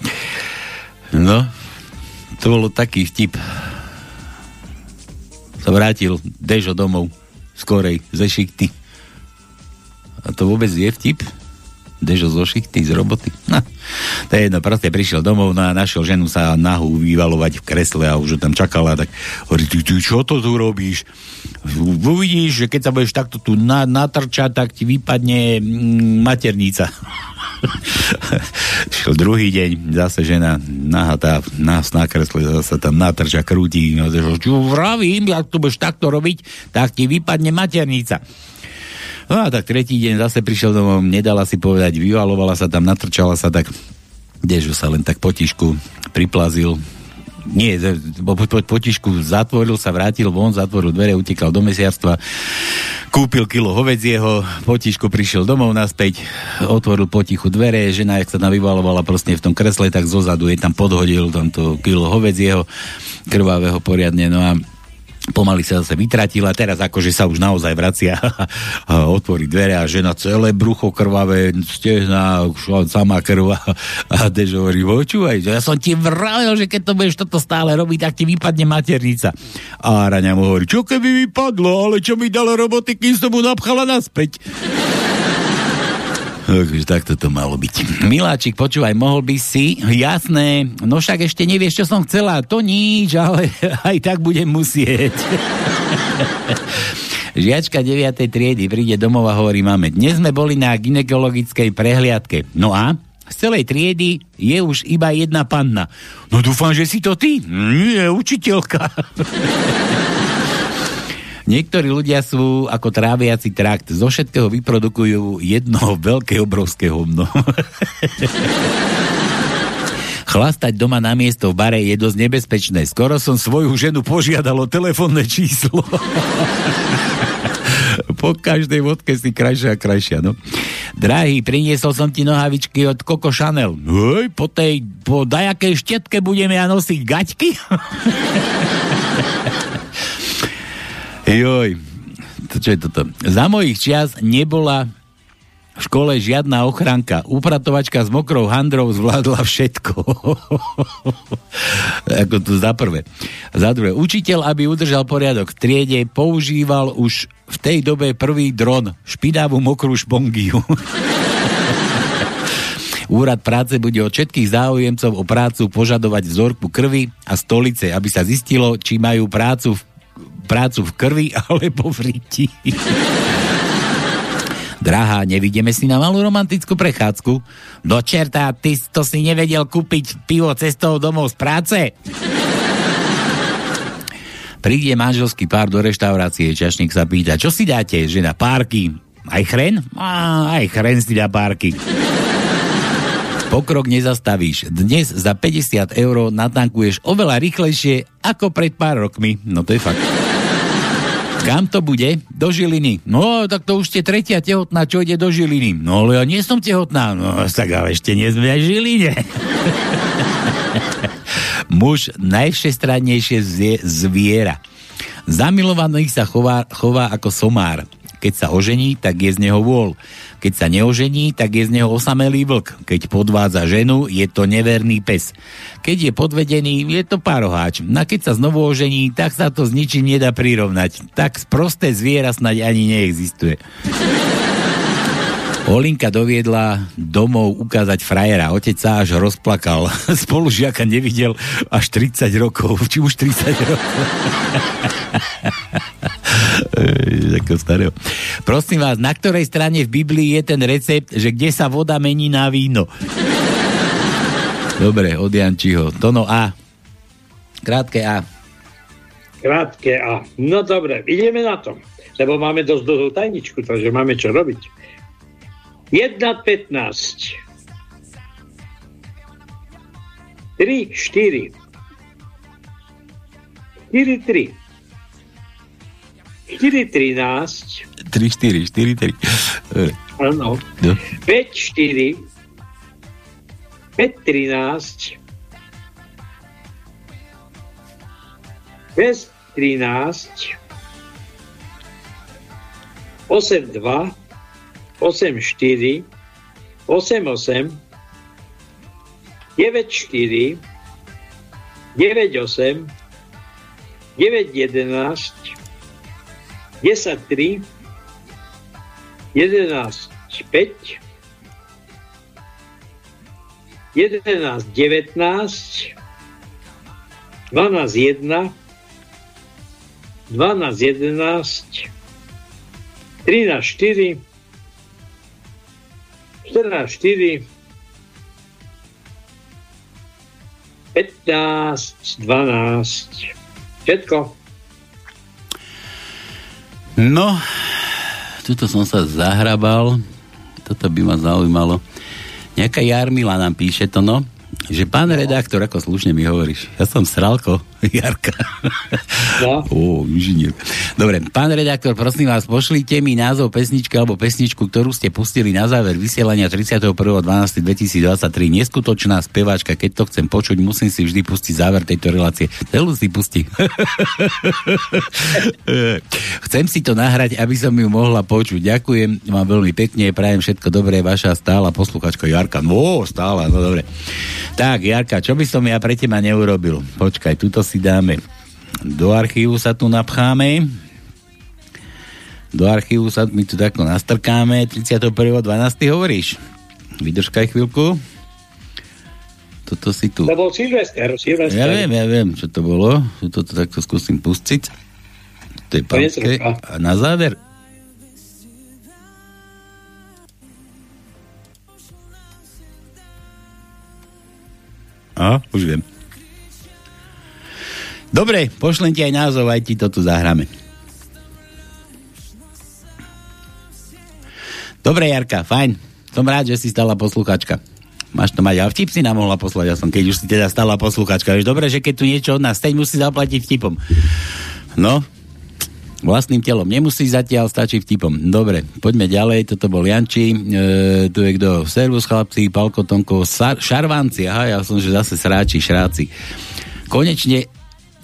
No, to bolo taký vtip. Sa vrátil Dežo domov skorej ze šikty. A to vôbec je vtip? Dežo zo šichty, z roboty. No, to je jedno, proste prišiel domov no a našiel ženu sa nahu vyvalovať v kresle a už tam čakala, tak hovorí, ty, ty čo to tu robíš? Uvidíš, že keď sa budeš takto tu na, natrčať, tak ti vypadne mm, maternica. *laughs* Šiel druhý deň, zase žena nahatá, nás na kresle, zase tam natrča, krúti. No, čo vravím, ak tu budeš takto robiť, tak ti vypadne maternica. No a tak tretí deň zase prišiel domov, nedala si povedať, vyvalovala sa tam, natrčala sa, tak Dežo sa len tak potišku priplazil, nie, po, po, potišku zatvoril sa, vrátil von, zatvoril dvere, utekal do mesiarstva, kúpil kilo hovedzieho, potišku prišiel domov naspäť, otvoril potichu dvere, žena, jak sa tam vyvalovala proste v tom kresle, tak zozadu jej tam podhodil tamto kilo hovedzieho, krvavého poriadne, no a pomaly sa zase vytratila, teraz akože sa už naozaj vracia *laughs* a otvorí dvere a žena celé brucho krvavé, stehna, sama krva *laughs* a Dež hovorí, počúvaj, ja som ti vravel, že keď to budeš toto stále robiť, tak ti vypadne maternica. A Raňa mu hovorí, čo keby vypadlo, ale čo mi dalo roboty, kým som mu napchala naspäť. Takto to malo byť. Miláčik, počúvaj, mohol by si, jasné, no však ešte nevieš, čo som chcela, to nič, ale *laughs* aj tak budem musieť. *laughs* Žiačka 9. triedy príde domov a hovorí máme, dnes sme boli na ginekologickej prehliadke. No a? Z celej triedy je už iba jedna panna. No dúfam, že si to ty. Nie, učiteľka. *laughs* Niektorí ľudia sú ako tráviaci trakt. Zo všetkého vyprodukujú jedno veľké, obrovské hovno. *laughs* Chlastať doma na miesto v bare je dosť nebezpečné. Skoro som svoju ženu požiadal o telefónne číslo. *laughs* po každej vodke si krajšia a krajšia, no. Drahý, priniesol som ti nohavičky od Coco Chanel. Hej, po tej, po dajakej štetke budeme ja nosiť gaťky? *laughs* Joj, to čo je toto? Za mojich čias nebola v škole žiadna ochranka. Upratovačka s mokrou handrou zvládla všetko. *laughs* Ako tu za prvé. Za druhé, učiteľ, aby udržal poriadok v triede, používal už v tej dobe prvý dron, špinavú mokrú špongiu. *laughs* Úrad práce bude od všetkých záujemcov o prácu požadovať vzorku krvi a stolice, aby sa zistilo, či majú prácu v prácu v krvi *laughs* alebo v riti. Drahá, nevidíme si na malú romantickú prechádzku? Do čerta, ty to si nevedel kúpiť pivo cestou domov z práce? Príde manželský pár do reštaurácie, čašník sa pýta, čo si dáte, že na párky? Aj chren? Á, aj chren si dá párky. Pokrok nezastavíš. Dnes za 50 eur natankuješ oveľa rýchlejšie ako pred pár rokmi. No to je fakt. Kam to bude? Do Žiliny. No, tak to už ste tretia tehotná, čo ide do Žiliny. No, ale ja nie som tehotná. No, tak ale ešte nie sme v Žiline. *laughs* Muž najvšestrannejšie zviera. Zamilovaný sa chová, chová ako somár. Keď sa ožení, tak je z neho vôľ. Keď sa neožení, tak je z neho osamelý vlk. Keď podvádza ženu, je to neverný pes. Keď je podvedený, je to paroháč. No a keď sa znovu ožení, tak sa to s ničím nedá prirovnať. Tak prosté zviera snáď ani neexistuje. *laughs* Olinka doviedla domov ukázať frajera. Otec sa až rozplakal. *laughs* Spolužiaka nevidel až 30 rokov. Či už 30 rokov. *laughs* Ako starého. Prosím vás, na ktorej strane v Biblii je ten recept, že kde sa voda mení na víno? Dobre, od Jančiho. Tono A. Krátke A. Krátke A. No dobre, ideme na to. Lebo máme dosť dlhú tajničku, takže máme čo robiť. 1.15 3, 4 4, 3 4, 13 3, 4, 4, 3 Áno. No. 5, 4 5, 13, 6, 13, 8, 2, 8, 4, 8, 8, 9, 4, 9, 8, 9, 11, 10, 3, 11, 5, 11, 19, 12, 1, 12, 11, 13, 4, 14, 4, 15, 12. Všetko. No, tuto som sa zahrabal. Toto by ma zaujímalo. Nejaká Jarmila nám píše to, no že pán redaktor, ako slušne mi hovoríš, ja som Sralko, *laughs* Jarka. No. Ó, inžinier. Dobre, pán redaktor, prosím vás, pošlite mi názov pesničky alebo pesničku, ktorú ste pustili na záver vysielania 31.12.2023. Neskutočná speváčka, keď to chcem počuť, musím si vždy pustiť záver tejto relácie. Celú si pusti. *laughs* chcem si to nahrať, aby som ju mohla počuť. Ďakujem vám veľmi pekne, prajem všetko dobré, vaša stála posluchačka Jarka. No, stála, no dobre. Tak, Jarka, čo by som ja pre teba neurobil? Počkaj, tuto si dáme. Do archívu sa tu napcháme. Do archívu sa my tu takto nastrkáme. 31.12. hovoríš? Vydržkaj chvíľku. Toto si tu... To bol Silvester. Silvester. Ja viem, ja viem, čo to bolo. Toto to takto skúsim pustiť. To je pánske. A na záver A, už viem. Dobre, pošlem ti aj názov, aj ti to tu zahráme. Dobre, Jarka, fajn. Som rád, že si stala posluchačka. Máš to mať, ale vtip si nám mohla poslať, ja som, keď už si teda stala posluchačka. Vieš, dobre, že keď tu niečo od nás steň, musí zaplatiť vtipom. No, vlastným telom. Nemusí zatiaľ, stačí vtipom. Dobre, poďme ďalej. Toto bol Janči. E, tu je kto? Servus chlapci, Palko Tonko, Sar- Šarvanci. Aha, ja som, že zase sráči, šráci. Konečne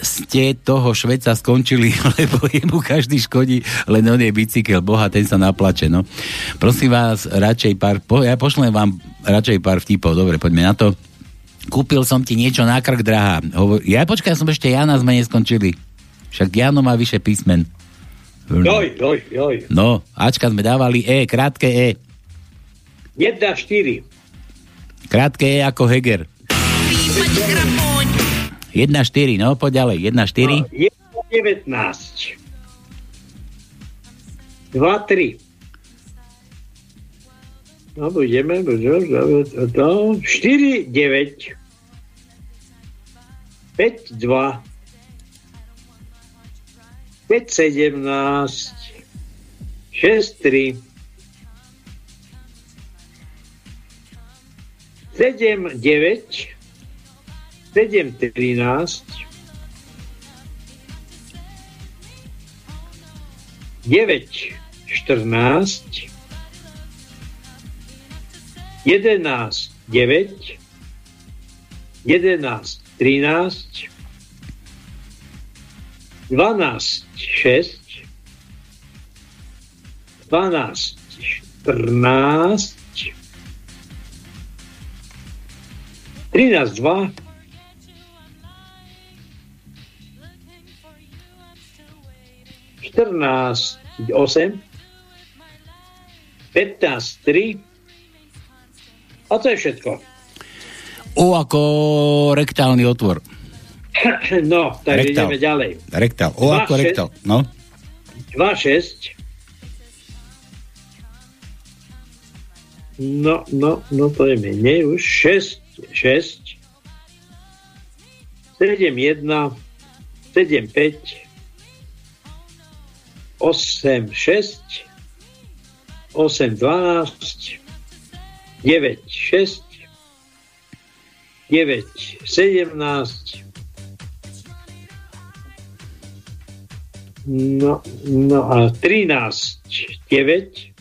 ste toho Šveca skončili, *laughs* lebo jemu každý škodí, len on je bicykel, boha, ten sa naplače, no. Prosím vás, radšej pár, po, ja pošlem vám radšej pár vtipov, dobre, poďme na to. Kúpil som ti niečo na krk, drahá. Hovor, ja počkaj, som ešte Jana sme neskončili. Však Jano má vyše písmen. Joj, joj, joj. No, Ačka sme dávali E, krátke E. 1, 4. Krátke E ako Heger. 1, 4, no, poď ďalej. 1, 4. No, 1, 19. 2, 3. No, budeme, budeme, no, 4, 9. 5, 2. 5, 17. 6, 3. 7, 9. 7, 13. 9, 14. 11, 9. 11, 13. 12, 6. 12, 14. 13, 2. 14, 8, 15, 3 a to je všetko. O ako rektálny otvor. *clears throat* No, tak Rektál. ideme ďalej. Rektál. O Dva, ako šesť. rektál. No. 2, 6. No, no, no to je menej už. 6, 6. 7, 1. 7, 5. 8, 6. 8, 12. 9, 6. 9, 17. No, no a 13, 9.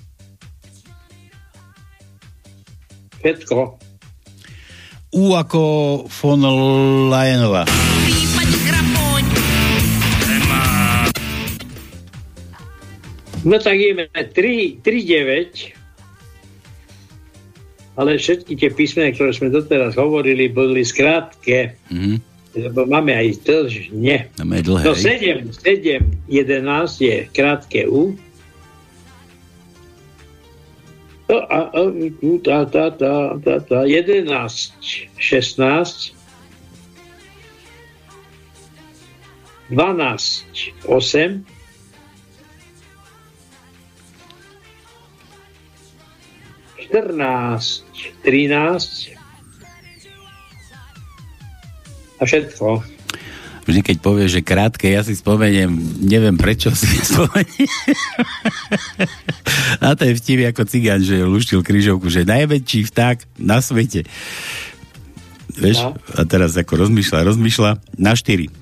Všetko. U ako von Lajenová. No tak ideme 3, 3 9. Ale všetky tie písmene, ktoré sme doteraz hovorili, boli skrátke. Mhm. Lebo máme aj dlžne. Máme aj dlhé. No hej? 7, 7, 11 je krátke U. No a, a tá, tá, tá, tá, tá, 11, 16, 12, 8, 14, 13 a všetko. Vždy, keď povieš, že krátke, ja si spomeniem, neviem prečo si *laughs* spomeniem. A to je vtip ako cigán, že luštil kryžovku, že najväčší vták na svete. Vieš? No. A teraz ako rozmýšľa, rozmýšľa na štyri.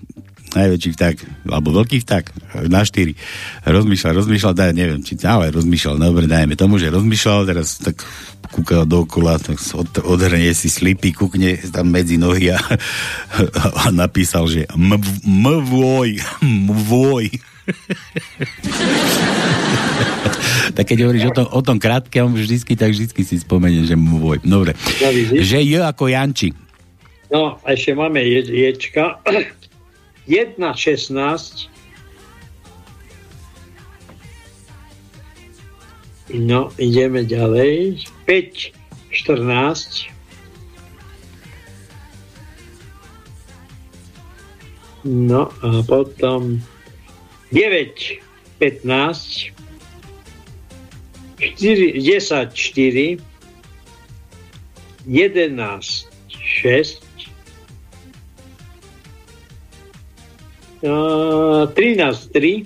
Najväčší vták, alebo veľký vták, na štyri. Rozmýšľa, rozmýšľa, daj, neviem, či ale rozmýšľal, dobre, dajme tomu, že rozmýšľal, teraz tak kúkal dookola, tak od, odhrnie si slipy, kúkne tam medzi nohy a, a napísal, že mv- mvoj, mvoj. tak keď hovoríš o tom, o tom krátkom, vždycky, tak vždycky si spomenie, že mvoj. Dobre. No? Že je ako Janči. No, a ešte máme je, ječka. 1, 16. No, ideme ďalej. 5, 14. No a potom 9, 15. 4, 10, 4. 11, 6. 13, 3.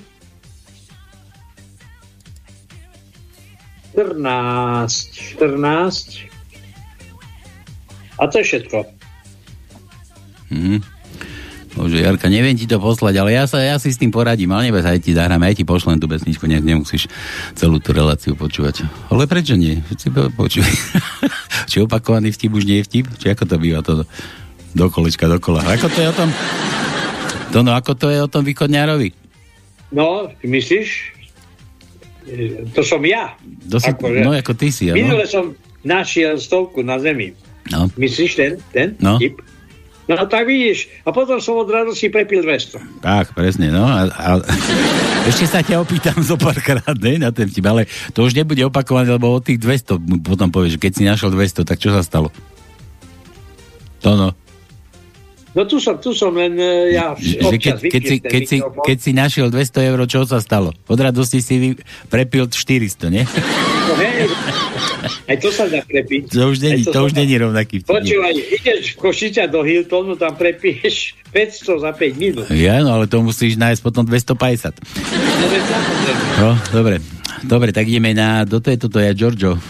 14, 14. A to je všetko. Mhm. Bože, Jarka, neviem ti to poslať, ale ja sa ja si s tým poradím, ale nebez, aj ti zahráme, aj ti pošlem tú pesničku, nejak nemusíš celú tú reláciu počúvať. Ale prečo nie? Si po- počuj. Či opakovaný vtip už nie je vtip? Či ako to býva to do kolečka, dokola? Ako to je o tom? To no, ako to je o tom východňárovi? No, myslíš? E, To som ja. To si, Akože- no, ako ty si, Minule ano? som našiel stovku na zemi. No. Myslíš ten? ten? No. Tip? No tak vidíš. A potom som od radosti prepil 200. Tak, presne, no. A, a, *laughs* ešte sa ťa opýtam *laughs* zo párkrát, ne, na ten vtip, ale to už nebude opakované, lebo od tých 200 mu potom povieš, keď si našiel 200, tak čo sa stalo? To no. No tu som, tu som len e, ja Že keď, keď, si, keď, si, mikrofón. keď si našiel 200 eur, čo sa stalo? Od radosti si vy, prepil 400, nie? No, hej, aj to sa dá prepiť. To už není, Aj to už není rovnaký vtip. Počúvaj, ideš v Košica do Hiltonu, tam prepiješ 500 za 5 minút. Ja, no ale to musíš nájsť potom 250. No. No, dobre. Dobre, tak ideme na... Do to je toto je Giorgio.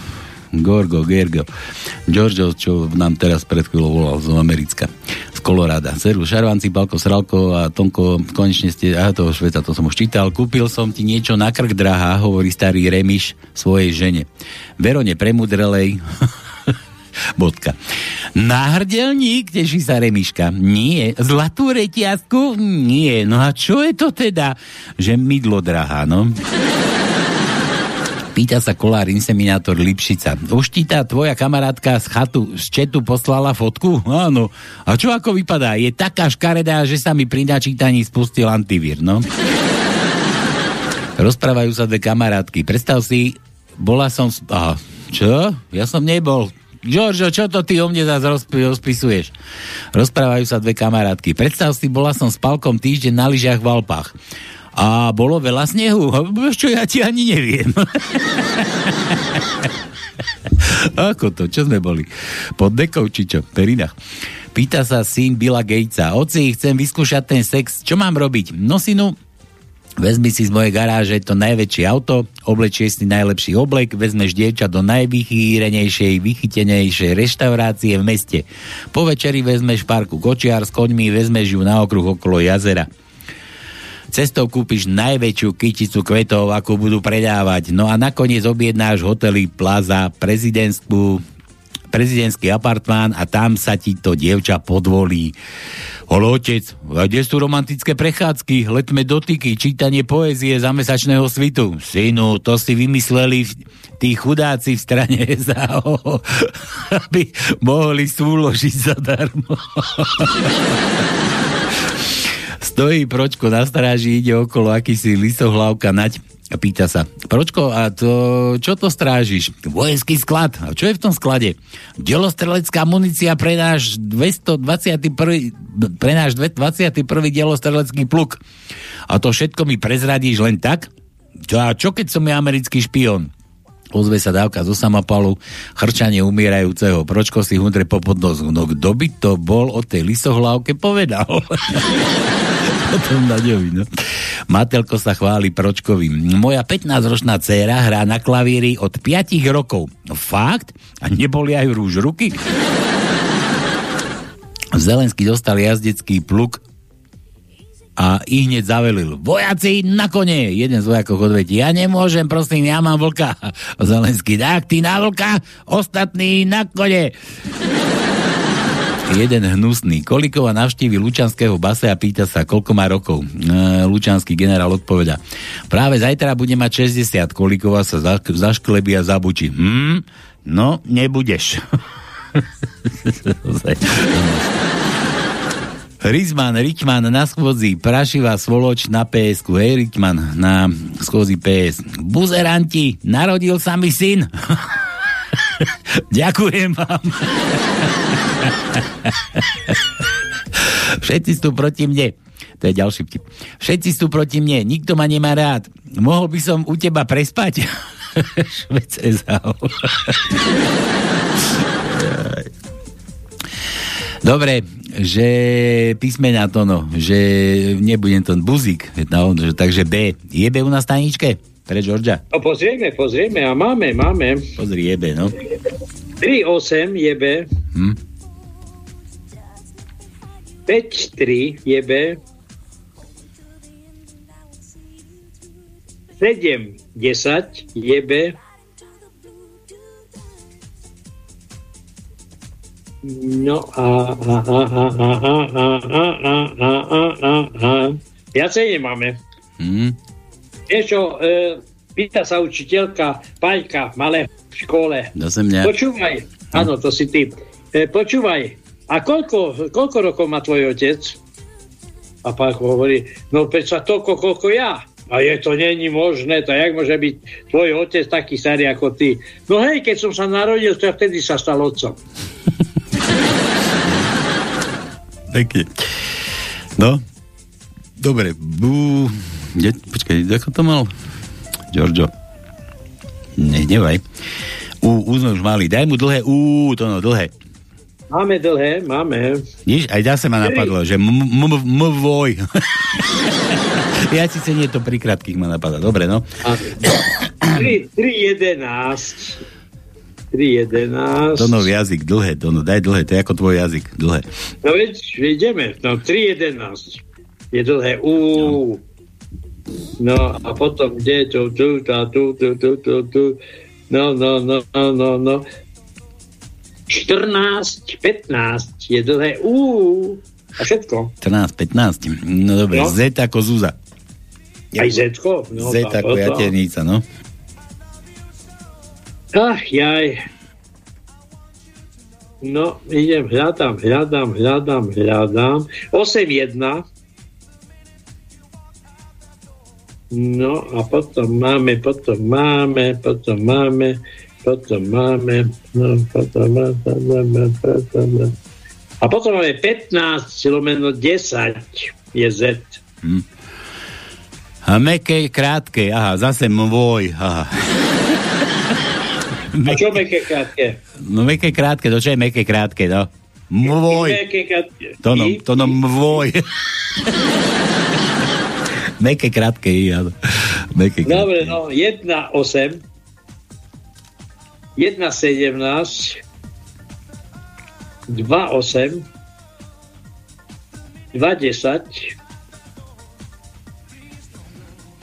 Gorgo, Gergo. Giorgio, čo nám teraz pred chvíľou volal z Americka. Kolorada. Seru, Šarvanci, Balko, Sralko a Tonko, konečne ste... Aha, toho Šveca, to som už čítal. Kúpil som ti niečo na krk, drahá, hovorí starý Remiš svojej žene. Verone premudrelej. *laughs* Bodka. Náhrdelník, teší sa Remiška. Nie. Zlatú reťazku? Nie. No a čo je to teda? Že mydlo drahá, no. Pýta sa kolár inseminátor Lipšica. Už ti tá tvoja kamarátka z chatu, z četu poslala fotku? Áno. A čo ako vypadá? Je taká škaredá, že sa mi pri načítaní spustil antivír, no? Rozprávajú sa dve kamarátky. Predstav si, bola som... s- Aha, čo? Ja som nebol. Giorgio, čo to ty o mne zase rozp- rozpisuješ? Rozprávajú sa dve kamarátky. Predstav si, bola som s Palkom týždeň na lyžiach v Alpách. A bolo veľa snehu. Čo, ja ti ani neviem. *laughs* Ako to? Čo sme boli? Pod dekou či čo? Perinách. Pýta sa syn Billa Gatesa. Oci, chcem vyskúšať ten sex. Čo mám robiť? No synu, Vezmi si z mojej garáže to najväčšie auto, oblečie si najlepší oblek, vezmeš dievča do najvychýrenejšej, vychytenejšej reštaurácie v meste. Po večeri vezmeš parku kočiar s koňmi, vezmeš ju na okruh okolo jazera. Cestou kúpiš najväčšiu kyticu kvetov, ako budú predávať. No a nakoniec objednáš hotely Plaza, prezidentskú prezidentský apartmán a tam sa ti to dievča podvolí. Ale otec, kde sú romantické prechádzky, letme dotyky, čítanie poézie za mesačného svitu? Synu, to si vymysleli tí chudáci v strane *laughs* SAO, aby mohli súložiť zadarmo. *laughs* Stojí Pročko na stráži, ide okolo akýsi listohlavka nať a pýta sa, Pročko, a to, čo to strážiš? Vojenský sklad. A čo je v tom sklade? Delostrelecká munícia pre náš 221. pre náš 21. delostrelecký pluk. A to všetko mi prezradíš len tak? A čo keď som ja americký špion? Ozve sa dávka zo samapalu, chrčanie umierajúceho. Pročko si hundre po podnosu. No kto by to bol o tej lisohlávke povedal? *laughs* Potom Naďovi, no. Matelko sa chváli Pročkovi. Moja 15-ročná dcéra hrá na klavíri od 5 rokov. No fakt? A neboli aj rúž ruky? Zelenský dostal jazdecký pluk a i hneď zavelil. Vojaci na kone! Jeden z vojakov odvetí. Ja nemôžem, prosím, ja mám vlka. Zelenský, tak ty na vlka, ostatní na kone. Jeden hnusný. Kolikova navštívi Lučanského base a pýta sa, koľko má rokov. E, Lučanský generál odpoveda. Práve zajtra bude mať 60. Kolikova sa za, zašklebí a zabučí. Hm? No, nebudeš. *laughs* Rizman, Ričman na schôdzi, prašivá svoloč na PSK, hej Ričman, na schôdzi PS. Buzeranti, narodil sa mi syn. *laughs* *laughs* Ďakujem vám. Všetci sú proti mne. To je ďalší vtip. Všetci sú proti mne, nikto ma nemá rád. Mohol by som u teba prespať? *laughs* Švec SAO. Dobre, že písmená to no, že nebudem to buzík, no, že, takže B. Je B u nás v staničke? Pre Georgia? No pozrieme, pozrieme a máme, máme. Pozri, je B, no. 3-8 je B. Hm? 5-3 je B. 7-10 je B. No a, a, a, a, a, a, a, a, a, a, a, a, a. Viacej nemáme. Hm? Vieš čo, e, pýta sa učiteľka Paňka, malé v škole. Zase mňa. Počúvaj, áno, to si ty. E, počúvaj, a koľko, koľko rokov má tvoj otec? A Paňko hovorí, no prečo toľko, koľko ja. A je to není možné, to jak môže byť tvoj otec taký starý ako ty. No hej, keď som sa narodil, to vtedy sa stal otcom. Pekne. No, dobre. Bú... De, počkaj, ako to mal? Giorgio. Nehnevaj. U, U sme už mali. Daj mu dlhé U, to no, dlhé. Máme dlhé, máme. Nič, aj zase ma napadlo, že mvoj. *laughs* Ja síce nie to pri krátkých ma napadá. Dobre, no. 3, 11. 3, 11. To no jazyk, dlhé, to no, daj dlhé, to je ako tvoj jazyk, dlhé. No veď, ideme. No, 3, 11. Je dlhé. Ú. No a potom kde tu, tu, tá, tu, tu, tu, tu, tu. No, no, no, no, no, no. 14, 15 je dlhé. Ú. A všetko. 14, 15. No dobre, No. Z ako Zuza. Aj Zetko. No, Z ako jaternica, no. Ach, jaj. No, idem, hľadám, hľadám, hľadám, hľadám. 8-1. No a potom máme, potom máme, potom máme, potom máme, no potom máme, máme, potom máme. A potom máme 15 lomeno 10 je Z. Hm. A meké, krátke, aha, zase môj, aha. *laughs* A čo meké krátke? No meké, krátke, to čo je meké, krátke, no? Môj. To no, to no môj. *laughs* Meké krátke I, áno. Meké krátke. Dobre, no, 1,8 1,17 2,8 2,10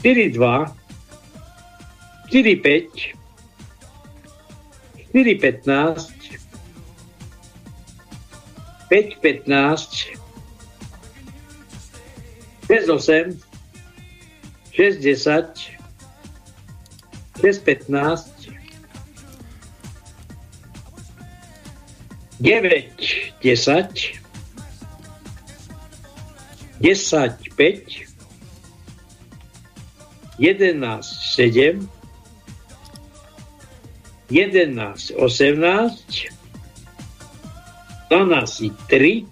4,2 4,5 4,15 5,15 8. 2, 4, 5, 4, 15, 5, 15, 6, 8, 6, 10, 6, 15, 9, 10, 10, 5, 11, 7, 11, 18, 12, 3,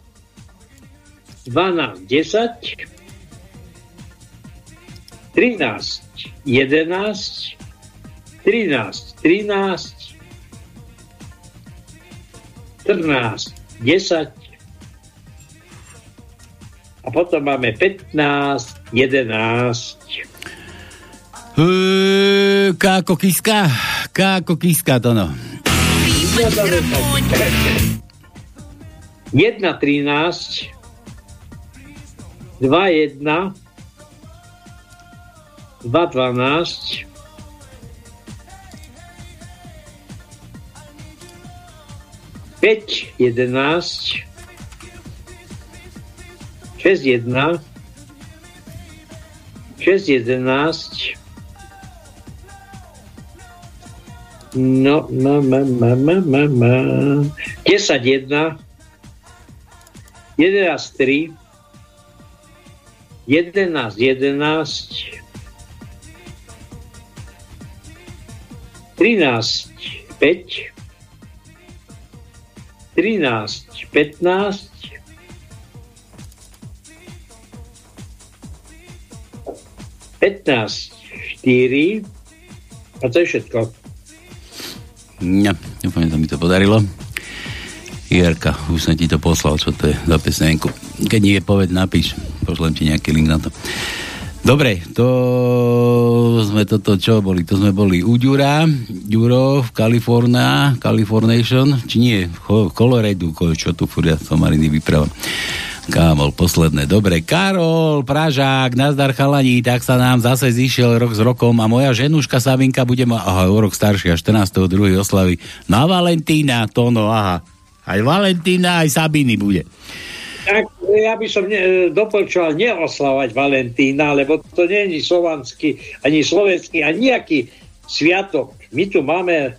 12, 10, 13, 11, 13, 13, 14, 10 a potom máme 15, 11. Uh, káko kiska, káko kiska to no. 1, 13, 2, 1, 2, 12, 5, 11, 6, 1, 6, 11, no, ma, ma, ma, ma, ma, ma, 10, 1, 11, 3, 11, 11, 13, 5, 13, 15, 15, 4 a to je všetko. Ja, že to mi to podarilo. Jerka, už som ti to poslal, čo to je za pesnenku. Keď nie je poved, napíš. Pošlem ti nejaký link na to. Dobre, to sme toto, čo boli? To sme boli u Ďura, Ďuro v California, Californation, či nie, Colorado, čo tu furt ja somariny vyprávam. Kámol, posledné. Dobre, Karol, Pražák, nazdar chalani, tak sa nám zase zišiel rok s rokom a moja ženuška Sabinka bude ma, aha, o rok staršia, 14. 2. oslavy na Valentína, to no, aha. Aj Valentína, aj Sabiny bude. Tak, ja by som ne, dopočúval neoslavať Valentína, lebo to nie je slovanský, ani slovenský, ani nejaký sviatok. My tu máme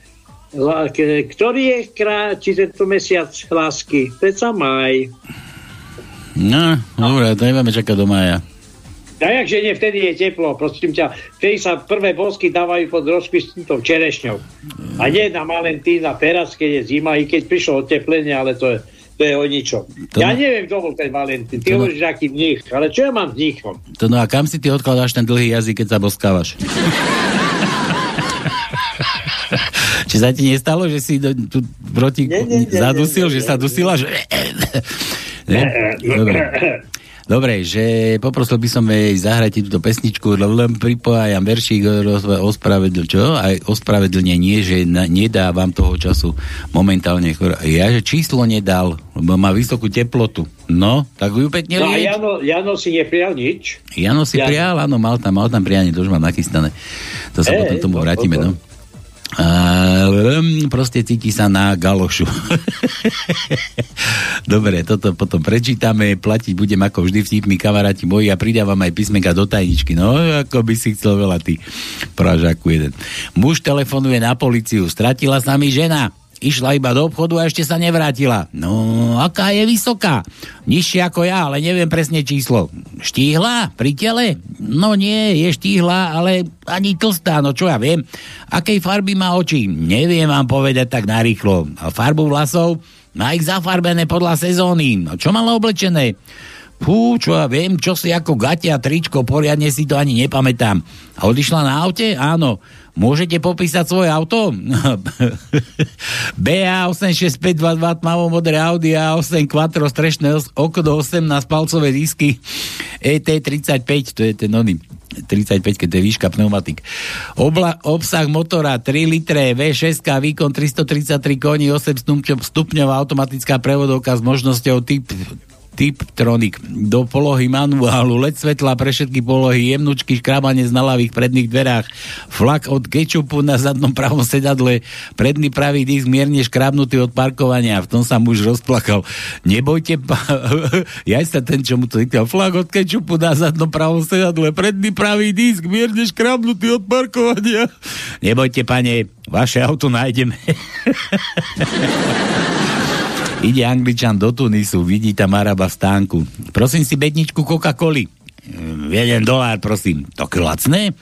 ktorý je krát, či tento mesiac lásky? Peca maj. No, dobre, to nemáme čakať do maja. A jakže nie, vtedy je teplo, prosím ťa. Vtedy sa prvé bosky dávajú pod rozkvistnutou čerešňou. A nie na Valentína teraz, keď je zima, i keď prišlo oteplenie, ale to je, to je o ničom. To ja no... neviem, kto bol ten Valentín. Ty no... hovoríš, aký mních, ale čo ja mám mníchom? To no a kam si ty odkladáš ten dlhý jazyk, keď sa boskávaš? *laughs* Či sa ti nestalo, že si do, tu proti nie, nie, nie, zadusil, nie, nie, že sa dusila, že... Ne? Dobre. *clears throat* *clears throat* *clears throat* Dobre, že poprosil by som jej zahrať túto pesničku, len pripájam veršík ospravedl, čo? Aj ospravedlnenie, že na, nedá vám toho času momentálne. Ja, že číslo nedal, lebo má vysokú teplotu. No, tak ju pekne No a Jano, Jano si neprijal nič? Jano si Jano. prijal, áno, mal tam, mal tam prianie, to už mám nachystané. To sa e, potom tomu vrátime, no. A, proste cíti sa na galošu. *laughs* Dobre, toto potom prečítame, platiť budem ako vždy vtipní kamaráti moji a pridávam aj písmenka do tajničky. No, ako by si chcel veľa ty, pražáku jeden. Muž telefonuje na policiu, stratila sa mi žena. Išla iba do obchodu a ešte sa nevrátila. No, aká je vysoká? Nižšia ako ja, ale neviem presne číslo. Štíhla? Pri tele? No nie, je štíhla, ale ani tlstá, no čo ja viem. Akej farby má oči? Neviem vám povedať tak narýchlo. A farbu vlasov? Má ich zafarbené podľa sezóny. No čo mala oblečené? Fú, čo ja viem, čo si ako gatia, tričko, poriadne si to ani nepamätám. A odišla na aute? Áno. Môžete popísať svoje auto? *laughs* BA86522 tmavo modré Audi A8 Quattro strešné okno 18 palcové disky ET35, to je ten oný 35, keď to je výška pneumatik. Obla, obsah motora 3 litre V6, výkon 333 koní, 8 stupňov, stupňová automatická prevodovka s možnosťou typ Tiptronic do polohy manuálu, LED svetla pre všetky polohy, jemnučky, škrábanie z nalavých predných dverách, flak od kečupu na zadnom pravom sedadle, predný pravý disk mierne škrábnutý od parkovania. V tom sa muž rozplakal. Nebojte, pa... *laughs* ja sa ten, čo mu to říkal, flak od kečupu na zadnom pravom sedadle, predný pravý disk mierne škrábnutý od parkovania. Nebojte, pane, vaše auto nájdeme. *laughs* Ide Angličan do Tunisu, vidí tam Araba v stánku. Prosím si bedničku Coca-Coli. Jeden dolár, prosím. To lacné?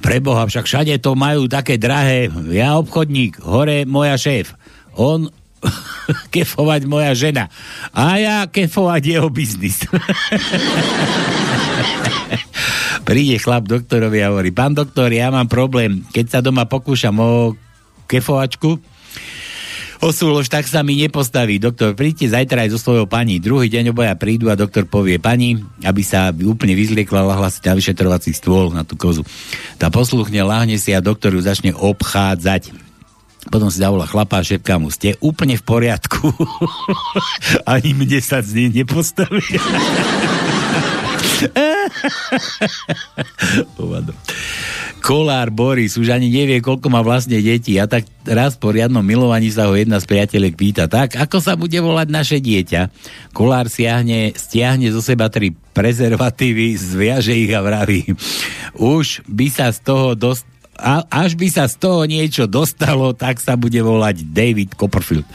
Preboha, však všade to majú také drahé. Ja obchodník, hore moja šéf. On *laughs* kefovať moja žena. A ja kefovať jeho biznis. *laughs* Príde chlap doktorovi a hovorí, pán doktor, ja mám problém. Keď sa doma pokúšam o kefovačku, Osúlož, tak sa mi nepostaví. Doktor, príďte zajtra aj so svojou pani. Druhý deň obaja prídu a doktor povie pani, aby sa úplne vyzliekla, lahla si na vyšetrovací stôl na tú kozu. Tá posluchne, láhne si a doktor ju začne obchádzať. Potom si zavolá chlapa a šepká mu, ste úplne v poriadku. *laughs* Ani mne sa z nej nepostaví. *laughs* Kolár Boris už ani nevie, koľko má vlastne detí a tak raz po riadnom milovaní sa ho jedna z priateľek pýta, tak ako sa bude volať naše dieťa? Kolár siahne, stiahne zo seba tri prezervatívy, zviaže ich a vraví. Už by sa z toho dost, a, až by sa z toho niečo dostalo, tak sa bude volať David Copperfield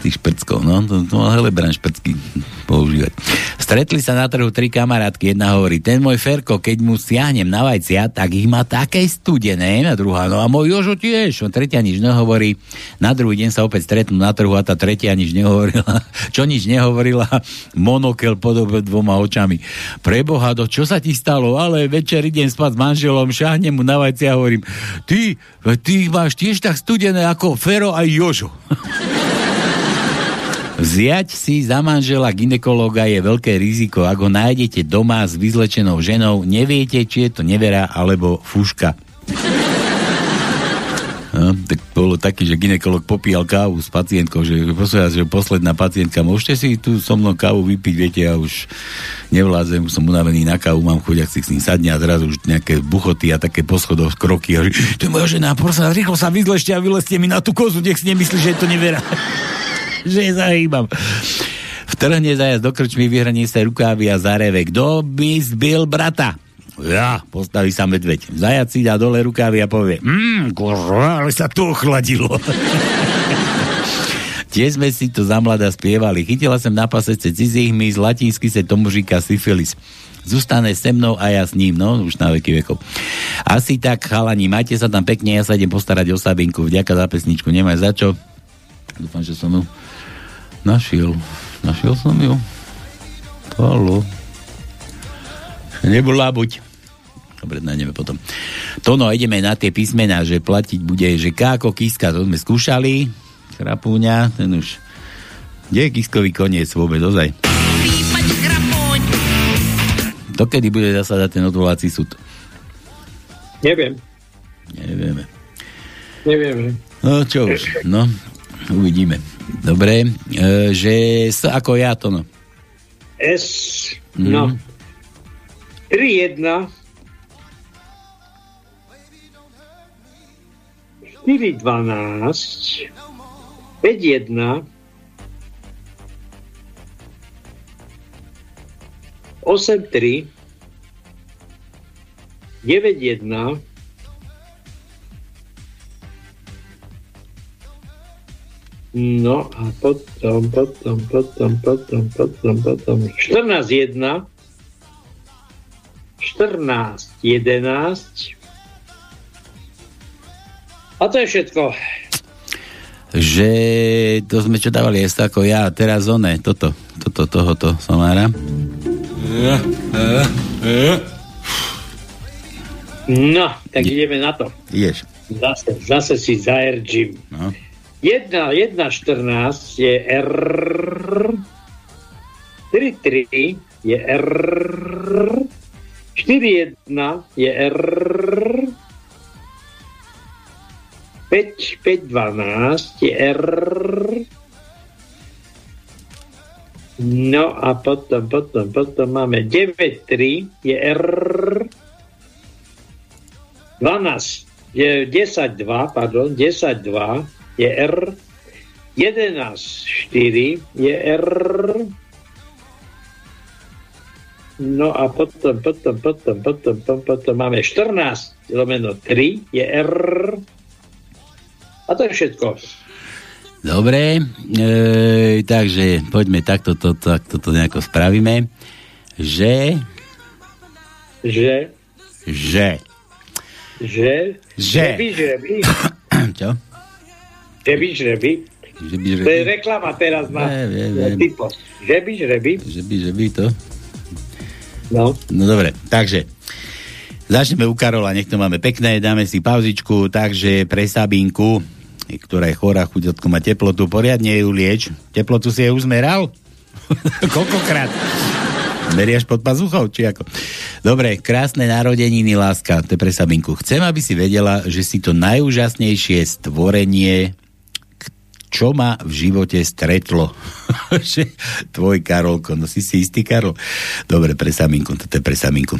tých šprckov, no, to, to Helebran šprcky používať. Stretli sa na trhu tri kamarátky, jedna hovorí, ten môj Ferko, keď mu siahnem na vajcia, tak ich má také studené, a druhá, no a môj Jožo tiež, on tretia nič nehovorí, na druhý deň sa opäť stretnú na trhu a tá tretia nič nehovorila, *laughs* čo nič nehovorila, monokel podobne dvoma očami. Preboha, do čo sa ti stalo, ale večer idem spať s manželom, šahnem mu na vajcia a hovorím, ty, ty máš tiež tak studené ako Fero a Jožo. *laughs* Vziať si za manžela ginekologa je veľké riziko. Ak ho nájdete doma s vyzlečenou ženou, neviete, či je to nevera alebo fuška. No, tak bolo taký, že ginekolog popíjal kávu s pacientkou, že, že posledná pacientka, môžete si tu so mnou kávu vypiť, viete, ja už nevládzem, som unavený na kávu, mám chuť, ak si s ním sadne a zrazu už nejaké buchoty a také poschodov kroky. A že, to je moja žena, prosím, rýchlo sa vyzlešte a vylezte mi na tú kozu, nech si nemyslí, že je to nevera. *laughs* že zahýbam. Vtrhne zajac do krčmy, vyhrní sa rukávy a zareve. Kto by zbil brata? Ja, postaví sa medveď. Zajac si dá dole rukávy a povie, mmm, ale sa to ochladilo. *laughs* Tiež sme si to za mladá spievali. Chytila som na pasece cizích z latinsky sa tomu říká syfilis. Zostane se mnou a ja s ním, no, už na veky vekov. Asi tak, chalani, majte sa tam pekne, ja sa idem postarať o Sabinku. Vďaka za pesničku, nemaj za čo. Dúfam, že som ju Našiel. Našiel som ju. Halo. Nebola buď. Dobre, nájdeme potom. To no, ideme na tie písmená, že platiť bude, že K ako kíska, to sme skúšali. Krapúňa, ten už... Kde je kískový koniec vôbec, ozaj? Dokedy bude zasadať ten odvolací súd? Neviem. Nevieme. Nevieme. No čo už, no, uvidíme. Dobre, e, že S ako ja to no. S, no. Mm. 3, 1, 4, 12, 5, No a potom, potom, potom, potom, potom, potom, 14, 1, 14, 11. A to je všetko. Že to sme čo dávali, jest ako ja, teraz one, toto, toto, tohoto somára. No, tak ideme na to. Ideš. Zase, zase si zaerčím. No. 1, 1, 14 je R, 3, 3 je R, 4, 1 je R, 5, 5, 12 je R, No a potom, potom, potom máme 9-3 je R. 12 je 10-2, pardon, 10-2 je R 11-4 je R No a potom, potom, potom, potom, potom, potom máme 14 lomeno 3 je R a to je všetko. Dobre, e, takže poďme takto to, takto to nejako spravíme, že Že? že Že? Že. Žeby, *coughs* čo? Žeby, žreby. Žeby, To je reklama teraz na, Viem, viem, typo. Žeby, žreby. Žeby, žeby to. No. No dobre, takže začneme u Karola, nech to máme pekné, dáme si pauzičku, takže pre Sabinku, ktorá je chorá, chudotko má teplotu, poriadne ju lieč. Teplotu si jej uzmeral? *laughs* Koľkokrát? Berieš pod pazuchou, či ako? Dobre, krásne narodeniny, láska, to je pre Sabinku. Chcem, aby si vedela, že si to najúžasnejšie stvorenie, čo ma v živote stretlo. *laughs* Tvoj Karolko, no si si istý, Karol? Dobre, pre Sabinku, toto je pre Sabinku.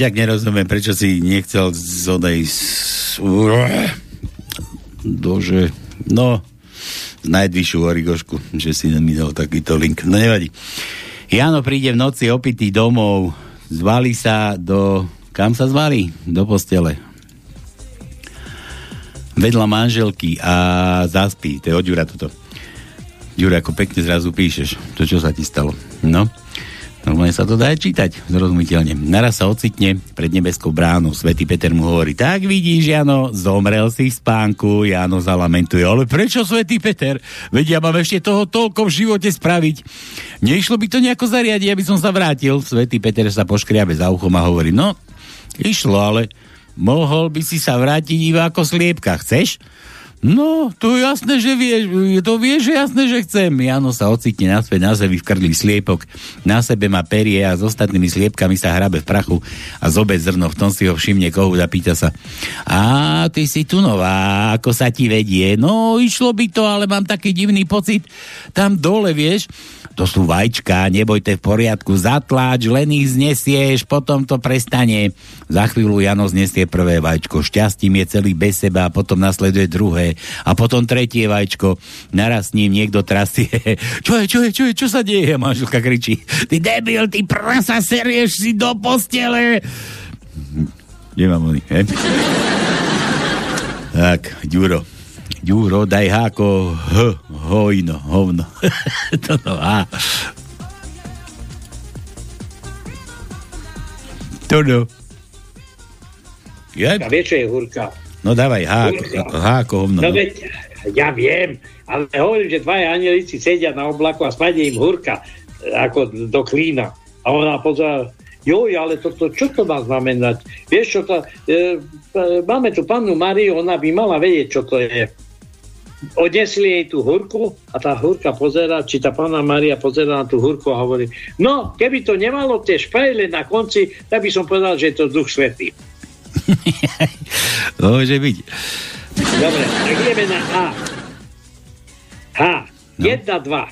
Tak nerozumiem, prečo si nechcel z onej... Dože... No, najvyššiu origošku, že si mi dal takýto link. No nevadí. Jano príde v noci opitý domov, zvali sa do... Kam sa zvali? Do postele. Vedľa manželky a zaspí. To je od Ďura toto. Ďura, ako pekne zrazu píšeš. To čo sa ti stalo? No. Normálne sa to dá aj čítať, zrozumiteľne. Naraz sa ocitne pred nebeskou bránou. Svetý Peter mu hovorí, tak vidíš, Jano, zomrel si v spánku. Jano zalamentuje, ale prečo, Svetý Peter? Veď ja mám ešte toho toľko v živote spraviť. Nešlo by to nejako zariadiť, aby som sa vrátil. Svetý Peter sa poškriabe za uchom a hovorí, no, išlo, ale mohol by si sa vrátiť iba ako sliepka. Chceš? No, to je jasné, že vieš, to vieš, že jasné, že chcem. Jano sa ocitne naspäť na zemi v krli sliepok, na sebe má perie a s ostatnými sliepkami sa hrabe v prachu a zobe zrno, v tom si ho všimne kohu a pýta sa a ty si tu nová, ako sa ti vedie? No, išlo by to, ale mám taký divný pocit tam dole, vieš, to sú vačka, nebojte v poriadku, zatláč, len ich znesieš, potom to prestane. Za chvíľu Jano znesie prvé vačko, šťastím je celý bez seba, a potom nasleduje druhé a potom tretie vačko. Naraz s ním niekto trasie. *laughs* Čo je, čo je, čo je, čo sa deje? Manželka kričí. Ty debil, ty prasa, serieš si do postele. Nemám oni, he? *laughs* Tak, Ďuro. Ďuro, daj háko, h, hojno, hovno. *laughs* Toto a. Toto. Ja? A vieš, čo je hurka? No dávaj, háko, háko, hovno. No No. veď, ja viem, ale hovorím, že dvaja anielici sedia na oblaku a spadne im hurka e, ako do klína. A ona pozera, joj, ale toto, čo to má znamenať? Vieš, čo to, e, máme tu pannu Mariu, ona by mala vedieť, čo to je. Odnesli jej tú hurku a tá hurka pozera, či tá pána Maria pozera na tú hurku a hovorí, no, keby to nemalo tie špajle na konci, tak by som povedal, že je to duch svetý. *laughs* Môže byť. Dobre, tak ideme na H. H. No. Jedna, dva.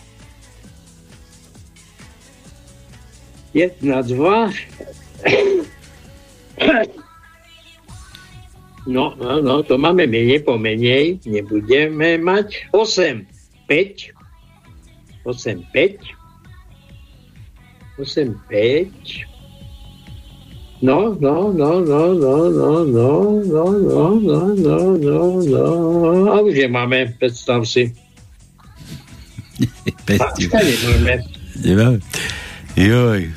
Jedna, dva. *coughs* No, no, no, to máme menej, pomenej. Nebudeme mať. 8, 5. 8, 5. 8, 5. No, no, no, no, no, no, no, no, no, no, no, no, no. A už je máme, predstav si. Nemáme. Joj.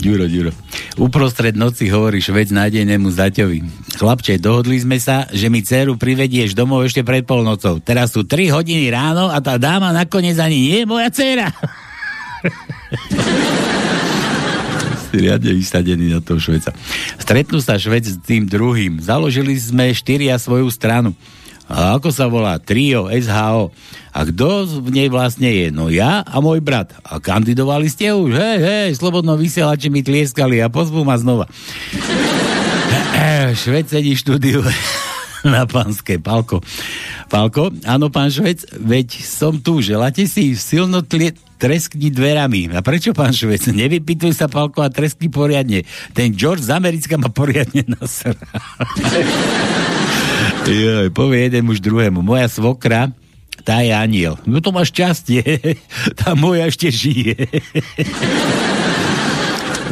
Ďuro, Ďuro. Uprostred noci hovoríš vec nádejnému zaťovi. Chlapče, dohodli sme sa, že mi dceru privedieš domov ešte pred polnocou. Teraz sú 3 hodiny ráno a tá dáma nakoniec ani nie je moja dcera. Si riadne vysadený na toho Šveca. Stretnú sa Švec s tým druhým. Založili sme štyria svoju stranu. A ako sa volá? Trio, SHO. A kto v nej vlastne je? No ja a môj brat. A kandidovali ste už? Hej, hej, slobodno vysielači mi tlieskali a pozvú ma znova. Švec sedí štúdiu *laughs* na pánske. Palko. Palko, áno, pán Švec, veď som tu. Želáte si silno tlie, treskni dverami. A prečo, pán Švec? *laughs* Nevypýtuj sa, Palko, a treskni poriadne. Ten George z Americka ma poriadne *laughs* nasrá. Joj, povie jeden muž druhému. Moja svokra, tá je aniel. No to máš šťastie. Tá moja ešte žije.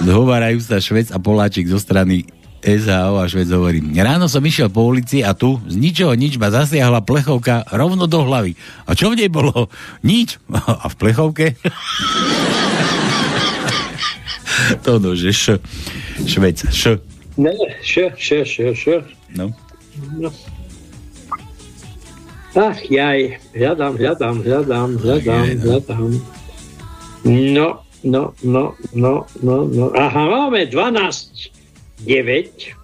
Zhovárajú sa Švec a Poláčik zo strany SHO a Švec hovorí. Ráno som išiel po ulici a tu z ničoho nič ma zasiahla plechovka rovno do hlavy. A čo v nej bolo? Nič. *laughs* A v plechovke? *laughs* to no, že š. Švec, š. Ne, š, š, š, š. No. no. Ach, jaj, hľadám, hľadám, hľadám, hľadám, hľadám. No, no, no, no, no, no. Aha, máme 12, 9.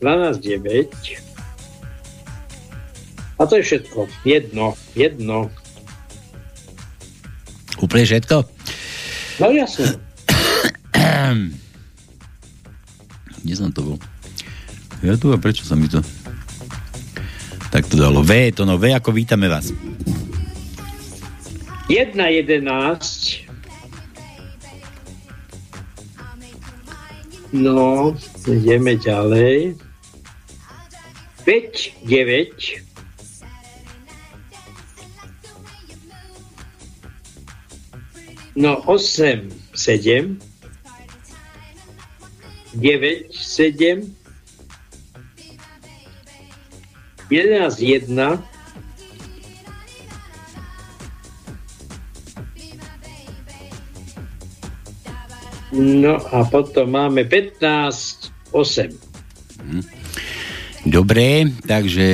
12, 9. A to je všetko. Jedno, jedno. Úplne všetko? No jasne. Kde som to bol? Ja tu a prečo sa mi to... Tak to dalo. V, to no V, ako vítame vás. 1, No, ideme ďalej. 5, 9. No, 8, 7. 9, 7. 11, 1. No a potom máme 15, 8. Dobre, takže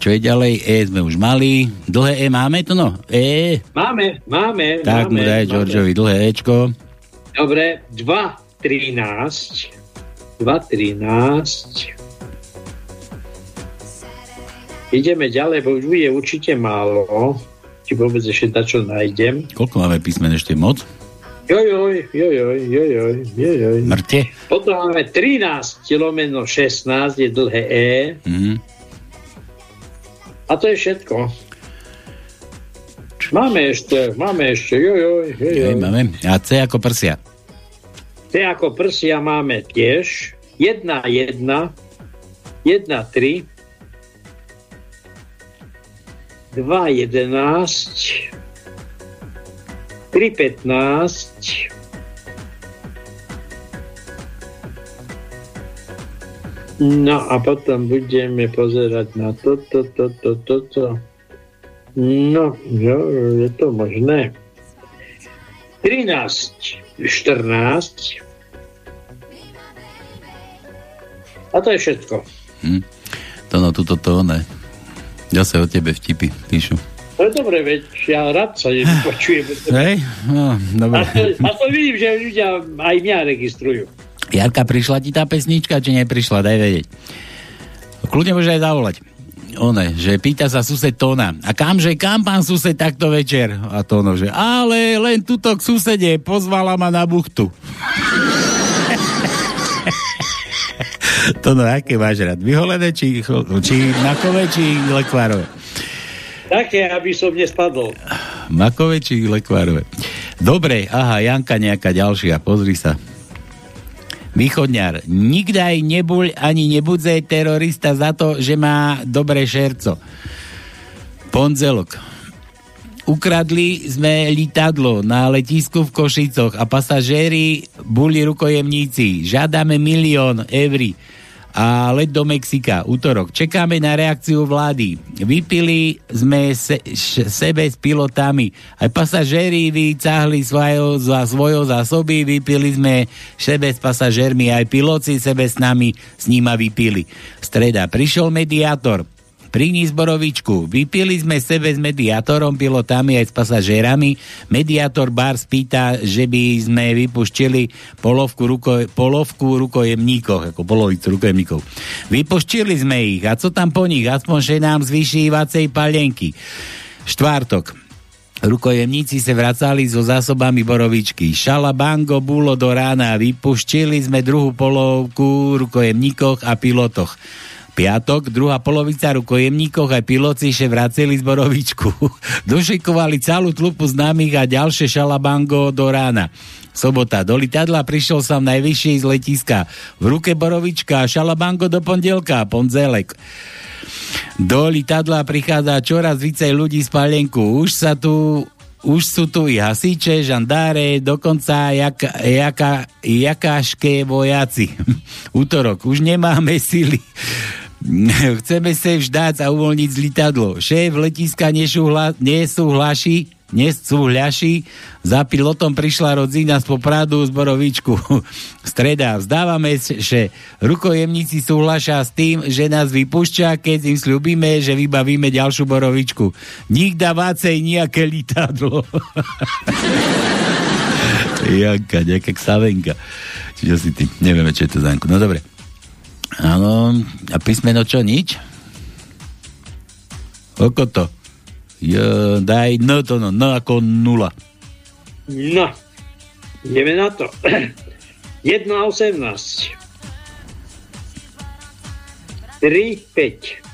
čo je ďalej? E sme už mali. Dlhé E máme to no? E. Máme, máme. Tak máme, mu daj Georgeovi dlhé Ečko. Dobre, 2, 13. 2, 13. Ideme ďalej, bo už bude určite málo. Či vôbec ešte čo nájdem. Koľko máme písmen ešte moc? Jojoj, jojoj, jojoj, jojoj. Mŕte? Potom máme 13 lomeno 16, je dlhé E. Mhm. A to je všetko. Máme ešte, máme ešte, jojoj, jojoj. Hej, máme. A C ako prsia. T ako prsia máme tiež 1, 1, 1, 3, 2, 11, 3, 15, No a potom budeme pozerať na toto, toto, toto. No, jo, je to možné. 13, 14. A to je všetko. Hm. To no, tuto to ne. Zase o tebe vtipy píšu. To je dobre, veď ja rád sa nepočujem. Hej? No, dobre. A to, vidím, že ľudia aj mňa registrujú. Jarka, prišla ti tá pesnička, či neprišla? Daj vedieť. Kľudne môže aj zavolať. One, že pýta sa sused Tona. A kamže, kam pán sused takto večer? A Tono, že ale len tuto k susede, pozvala ma na buchtu. *laughs* Tono, aké máš rád? Vyholené, či, či makové, či lekvárové? Také, aby som nespadol. Makové, či lekvárové? Dobre, aha, Janka nejaká ďalšia, pozri sa. Východňar, nikdaj nebuď ani nebudze terorista za to, že má dobré šerco. Ponzelok. Ukradli sme litadlo na letisku v Košicoch a pasažéri boli rukojemníci. Žiadame milión eur a let do Mexika, útorok. Čekáme na reakciu vlády. Vypili sme se, š, sebe s pilotami. Aj pasažéri vycahli svojo, za svojo zásoby, vypili sme sebe s pasažérmi, aj piloci sebe s nami s nima vypili. Streda prišiel mediátor. Prinies borovičku. Vypili sme sebe s mediátorom, pilotami aj s pasažérami. Mediátor bar spýta, že by sme vypuštili polovku, ruko, polovku rukojemníkov, ako polovicu rukojemníkov. Vypuštili sme ich. A co tam po nich? Aspoň, že nám zvýši vacej palenky. Štvrtok. Rukojemníci sa vracali so zásobami borovičky. Šalabango bolo do rána. Vypuštili sme druhú polovku rukojemníkoch a pilotoch piatok, druhá polovica rukojemníkov aj piloti še vraceli z Borovičku. *laughs* Došikovali celú tlupu známych a ďalšie šalabango do rána. Sobota. Do litadla prišiel som najvyšší z letiska. V ruke Borovička, šalabango do pondelka, ponzelek. Do litadla prichádza čoraz vicej ľudí z palenku. Už sa tu už sú tu i hasiče, žandáre, dokonca jak, jaka, jakáške vojaci. *laughs* Útorok, už nemáme sily. *laughs* Chceme sa vždať a uvoľniť z litadlo. Šéf letiska nesúhlaší, nesúhlaší, za pilotom prišla rodzina z Popradu z Borovičku. *laughs* Streda, vzdávame, že rukojemníci súhlašia s tým, že nás vypušťa, keď im slúbime, že vybavíme ďalšiu Borovičku. Nik dávácej nejaké litadlo. *laughs* Janka, nejaká ksavenka. Čiže si ty, nevieme, čo je to zánku. No dobre. Áno, a písmeno čo, nič? Oko to? Jo, daj no to no, no ako nula. No, ideme na to. 1 a 18. 3, 5.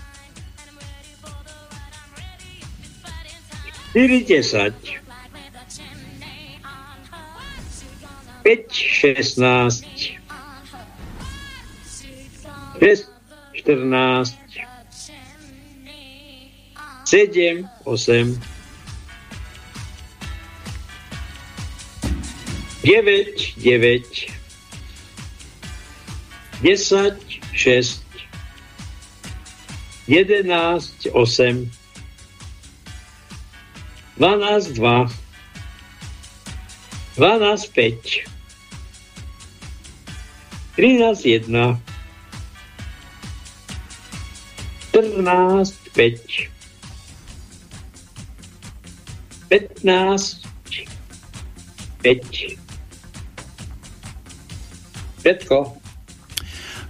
4, 10. 5, 16. 6, 14, 7, 8, 9, 9, 10, 6, 11, 8, 12, 2, 12, 5, 13, 1, 14, 5, 15, 5. Všetko.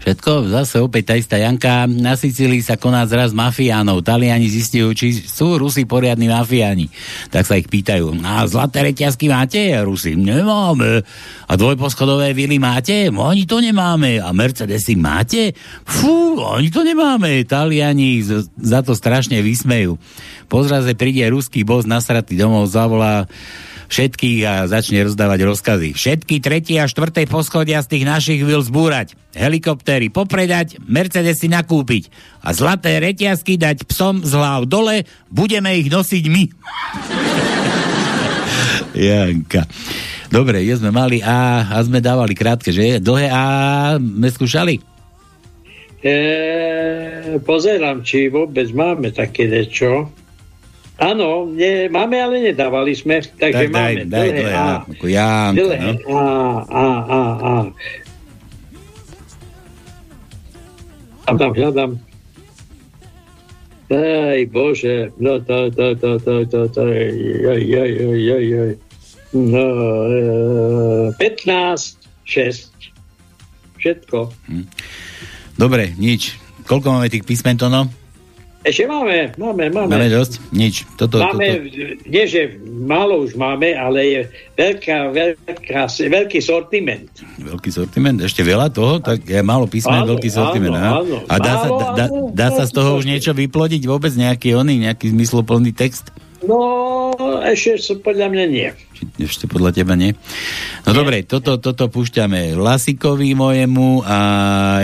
Všetko, zase opäť tá istá Janka. Na Sicílii sa koná zraz mafiánov. Taliani zistujú, či sú Rusi poriadni mafiáni. Tak sa ich pýtajú. A zlaté reťazky máte? Rusi, nemáme. A dvojposchodové vily máte? No, ani to nemáme. A Mercedesy máte? Fú, ani to nemáme. Taliani za to strašne vysmejú. Po zraze príde ruský boss nasratý domov, zavolá všetkých a začne rozdávať rozkazy. Všetky tretie a štvrté poschodia z tých našich vil zbúrať, helikoptéry popredať, Mercedesy nakúpiť a zlaté reťazky dať psom z hlav dole, budeme ich nosiť my. *laughs* Janka. Dobre, je sme mali A a sme dávali krátke, že? Dlhé A sme skúšali? E, pozerám, či vôbec máme také niečo. Áno, ne, máme, ale nedávali sme, takže tak, máme. Daj, daj, dlhé A. Ako Janko, dlhé no. A, A, A, A. Hľadám, hľadám. Aj Bože, no to, to, to, to, to, to, joj, joj, joj, joj, joj. No, e, 15, 6. Všetko. Dobre, nič. Koľko máme tých písmen to no? Ešte máme, máme, máme. Máme dosť? Nič. Toto, máme, toto. nie že málo už máme, ale je veľká, veľká, veľký sortiment. Veľký sortiment? Ešte veľa toho? Tak je málo písmen, Áno, veľký sortiment. áno, áno. A dá, sa, Málo, dá, dá, áno, dá sa z toho už niečo vyplodiť? Vôbec nejaký oný, nejaký zmysloplný text? No, ešte sa podľa mňa nie. Ešte podľa teba nie? No dobre, toto, toto púšťame Lasikovi mojemu a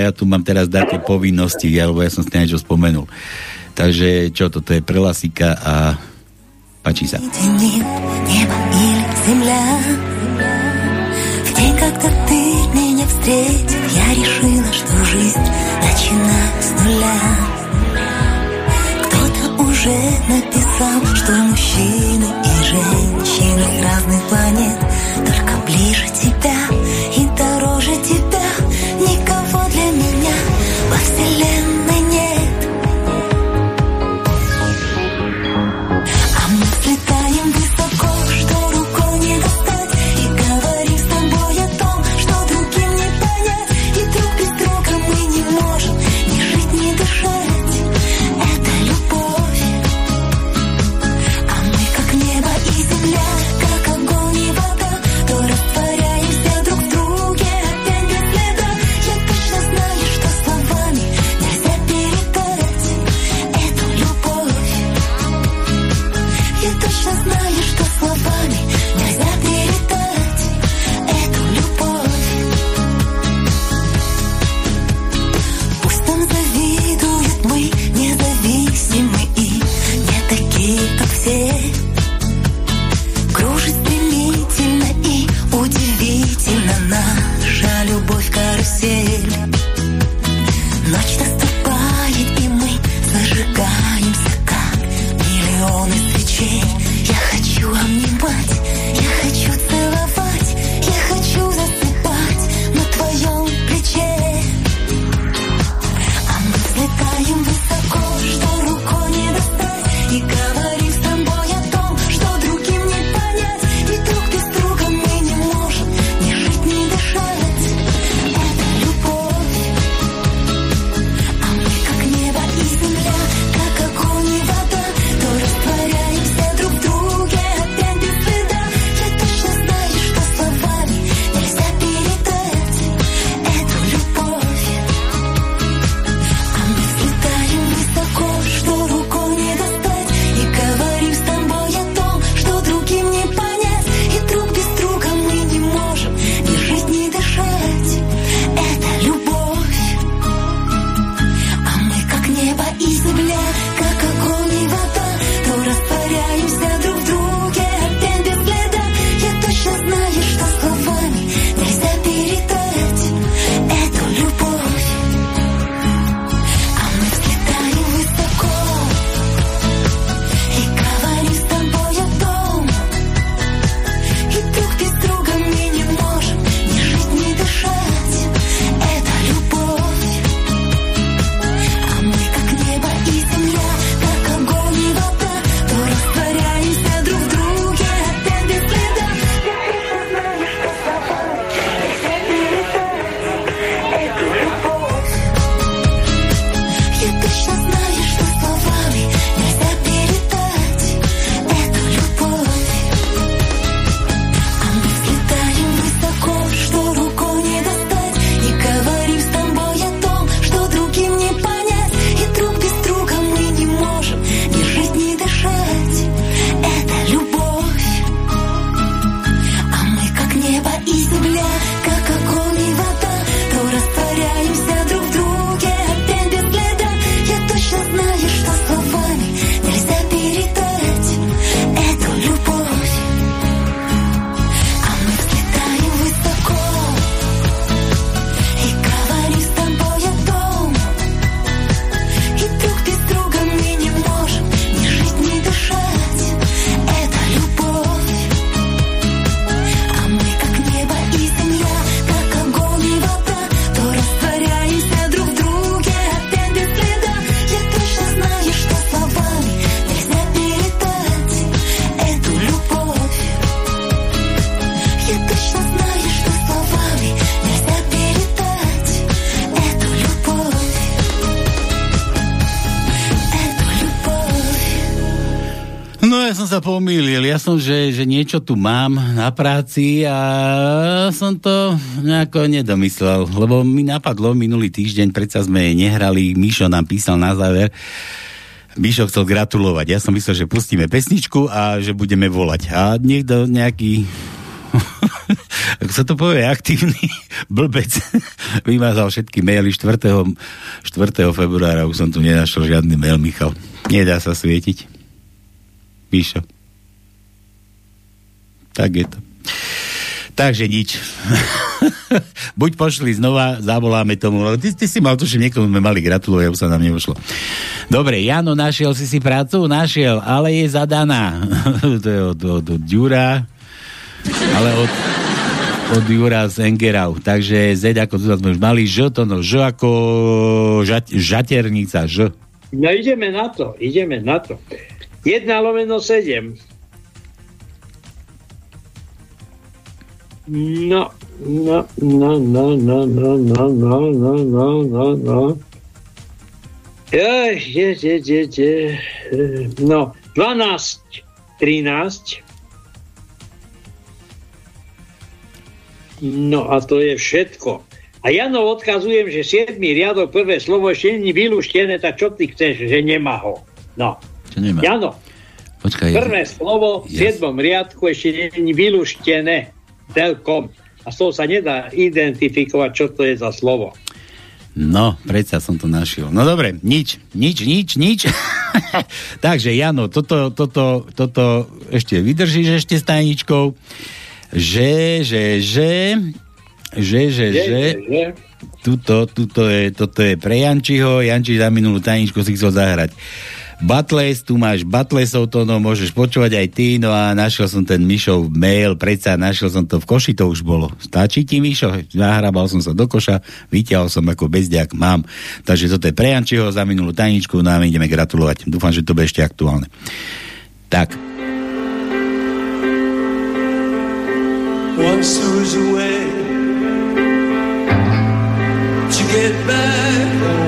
ja tu mám teraz dáte povinnosti, alebo ja som si niečo spomenul. Takže čo, toto je pre Lasika a páči sa. Нет, небо или земля В день, когда ты меня встретил Я решила, что жизнь начинаю с нуля Кто-то уже написал, что мужчины som, že, že niečo tu mám na práci a som to nejako nedomyslel, lebo mi napadlo minulý týždeň, predsa sme nehrali, Mišo nám písal na záver, Mišo chcel gratulovať. Ja som myslel, že pustíme pesničku a že budeme volať. A niekto nejaký *laughs* ako sa to povie, aktívny *laughs* blbec *laughs* vymazal všetky maily 4. 4. februára, už som tu nenašiel žiadny mail, Michal. Nedá sa svietiť. Mišo. Tak je to. Takže nič. *laughs* Buď pošli znova, zavoláme tomu, ty, ty si mal že niekomu sme mali gratulovať, už sa nám nevošlo. Dobre, Jano, našiel si si prácu? Našiel, ale je zadaná. *laughs* to je od, od, od Ďura, ale od, od Jura z Engerau. Takže Z ako tu sme už mali, Ž to no, Ž ako žat, žaternica, Ž. No ideme na to, ideme na to. 1 lomeno 7. No, no, no, no, no, no, no, no, no, no, no, no. Je, je, je, je. No, 12, 13. No a to je všetko. A Jano odkazujem, že 7. riadok, prvé slovo ešte nie vylúštené, tak čo ty chceš, že nemá ho? No. Čo nemá? Jano, Počkaj, prvé slovo v. 7. riadku ešte nie je vylúštené celkom. A z toho sa nedá identifikovať, čo to je za slovo. No, predsa som to našiel. No dobre, nič, nič, nič, nič. *laughs* Takže Jano, toto, toto, toto ešte vydržíš ešte s tajničkou. Že, že, že, že, že, že, tuto, tuto je, toto je pre Jančiho, Janči za minulú tajničku si chcel zahrať. Butles, tu máš Butlesov to, no môžeš počúvať aj ty, no a našiel som ten Mišov mail, predsa našiel som to v koši, to už bolo. Stačí ti, Mišo? Zahrabal som sa do koša, vyťahol som ako bezďak, mám. Takže toto je pre Jančiho za minulú tajničku, no a my ideme gratulovať. Dúfam, že to bude ešte aktuálne. Tak, Once there was a way to get back homeward.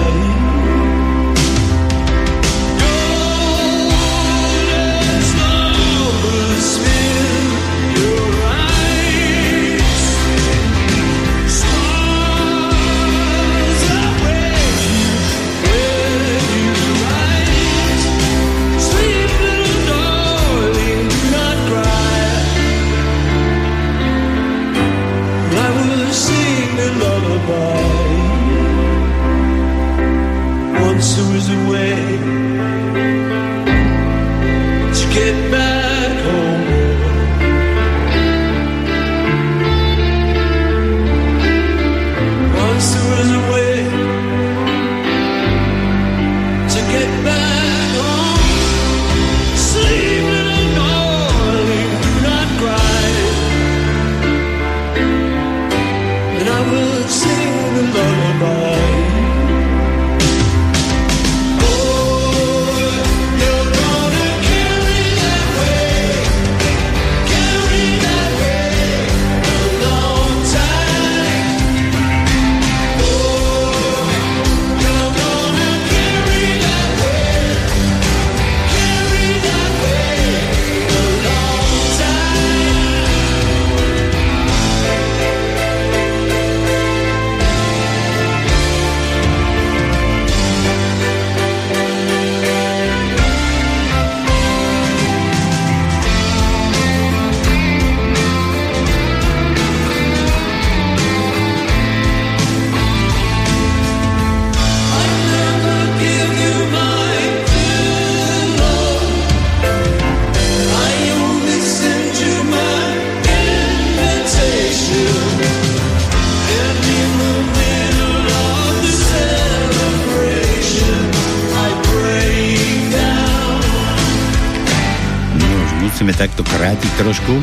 musíme takto krátiť trošku.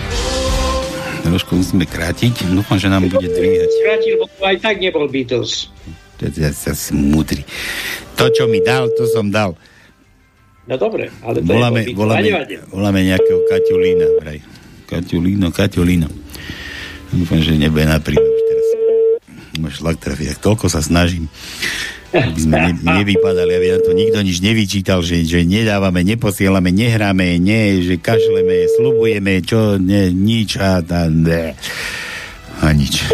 Trošku musíme krátiť. Dúfam, že nám bude dvíhať. Skrátil, bo aj tak nebol Beatles. To je zase múdry. To, čo mi dal, to som dal. No dobre, ale to Voláme, je voláme, voláme nejakého Kaťulína. Vraj. Kaťulíno, Kaťulíno. Dúfam, že nebude na príbe Máš šlak trafiť. Tak toľko sa snažím. Aby sme ne, nevypadali, aby nám to nikto nič nevyčítal, že, že nedávame, neposielame, nehráme, nie, že kašleme, slubujeme, čo, ne, nič a, a ne. A nič.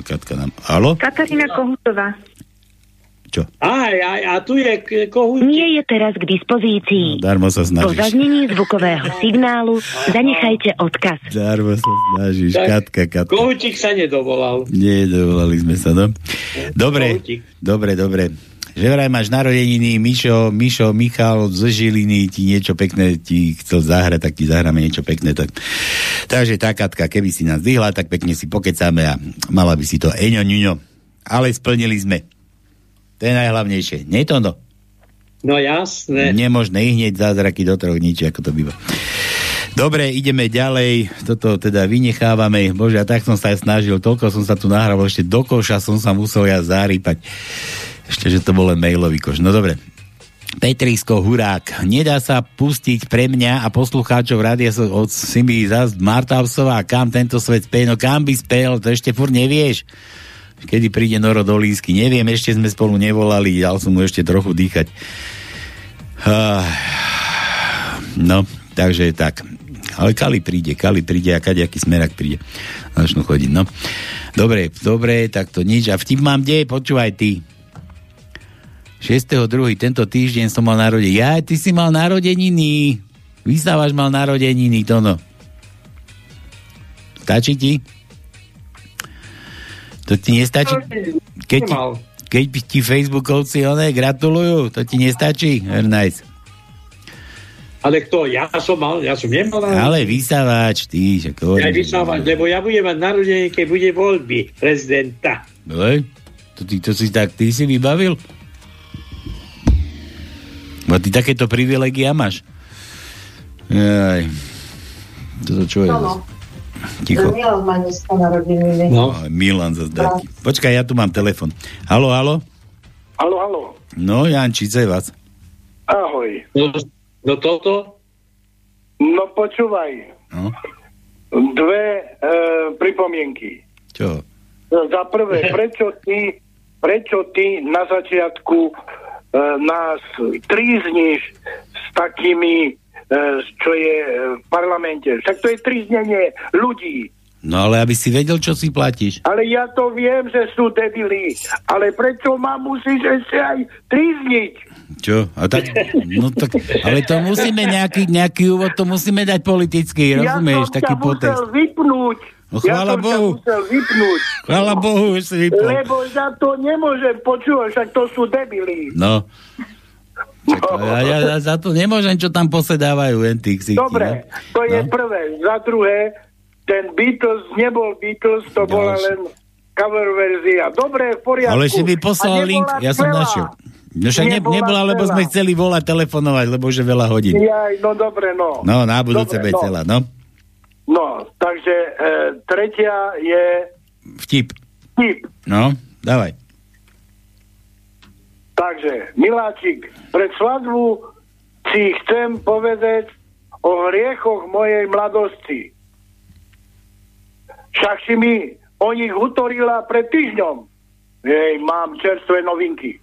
Katka nám... Halo? Katarína Kohutová. Čo? Aj, aj, a tu je kohútik. Nie je teraz k dispozícii. Darmo sa Po snažíš. zaznení zvukového *laughs* signálu zanechajte odkaz. Darmo sa snažíš. Tak, Katka, Katka. Kohútik sa nedovolal. Nie, dovolali sme sa, no. Dobre, Kohútik. dobre, dobre. Že vraj máš narodeniny, Mišo, Mišo, Michal z Žiliny ti niečo pekné ti chcel zahrať, tak ti zahráme niečo pekné. Tak. Takže tá Katka, keby si nás zdvihla, tak pekne si pokecáme a mala by si to eňo, ňuňo. Ale splnili sme. To je najhlavnejšie. Nie to no. No jasné. Nemožné hneď zázraky do troch nič, ako to býva. Dobre, ideme ďalej. Toto teda vynechávame. Bože, a tak som sa aj snažil. Toľko som sa tu nahral, ešte do koša som sa musel ja zarýpať. Ešte, že to bol len mailový koš. No dobre. Petrisko Hurák. Nedá sa pustiť pre mňa a poslucháčov rádia so, od Simby zás Martavsová. Kam tento svet speje? No kam by spel? To ešte furt nevieš. Kedy príde Noro Dolínsky? Neviem, ešte sme spolu nevolali, dal som mu ešte trochu dýchať. Ah, No, takže tak. Ale Kali príde, Kali príde a kadejaký smerak príde. Začnú chodiť, no. Dobre, dobre, tak to nič. A vtip mám kde? Počúvaj ty. 6.2. tento týždeň som mal narodeniny. Ja, ty si mal narodeniny. Vysávaš mal narodeniny, to no. Stačí ti? To ti nestačí? Keď ti, keď ti Facebookovci one gratulujú, to ti nestačí? Very nice. Ale kto? Ja som mal, ja som nemal. Ale vysávač, ty, že Ja vysávať, lebo ja budem mať narodenie, keď bude voľby prezidenta. Hej, to, ty, to si tak, ty si vybavil? Bo ty takéto privilegia máš. Jaj. Toto čo je? Áno. Ticho. Milan má dneska narodeniny. No. Milan taký. Počkaj, ja tu mám telefon. Halo, halo? Halo, halo. No, Jančice vás. Ahoj. No, no toto? No počúvaj. No. Dve e, pripomienky. Čo? Za prvé, *laughs* prečo ty, prečo ty na začiatku e, nás trízniš s takými, čo je e, v parlamente? Však to je tríznenie ľudí. No ale aby si vedel, čo si platíš. Ale ja to viem, že sú debili. Ale prečo ma musíš ešte aj trízniť? Čo? A tak, no tak, ale to musíme nejaký, nejaký úvod, to musíme dať politicky, rozumieš? ja taký potext. vypnúť. No chvála ja Bohu. vypnúť. Chvála Bohu, už si vypol. Lebo za to nemôžem počúvať, však to sú debili. No. Čak, ja, ja, ja za to nemôžem, čo tam posedávajú len tí ksichti, Dobre, no. to je No. prvé. Za druhé, ten Beatles nebol Beatles, to bola Ďalšie. len cover verzia. Dobre, v poriadku. Ale ešte mi poslal link, ja som celá. našiel. No však ne, Nebola nebola, lebo sme chceli volať, telefonovať, lebo už je veľa hodín. Jaj, no dobre, no. No, na budúce Dobre, no. celá, no. No, takže e, tretia je Vtip. tip. No, dávaj. Takže, Miláčik, pred svadbu si chcem povedať o hriechoch mojej mladosti. Však si mi o nich utorila pred týždňom. Jej, mám čerstvé novinky.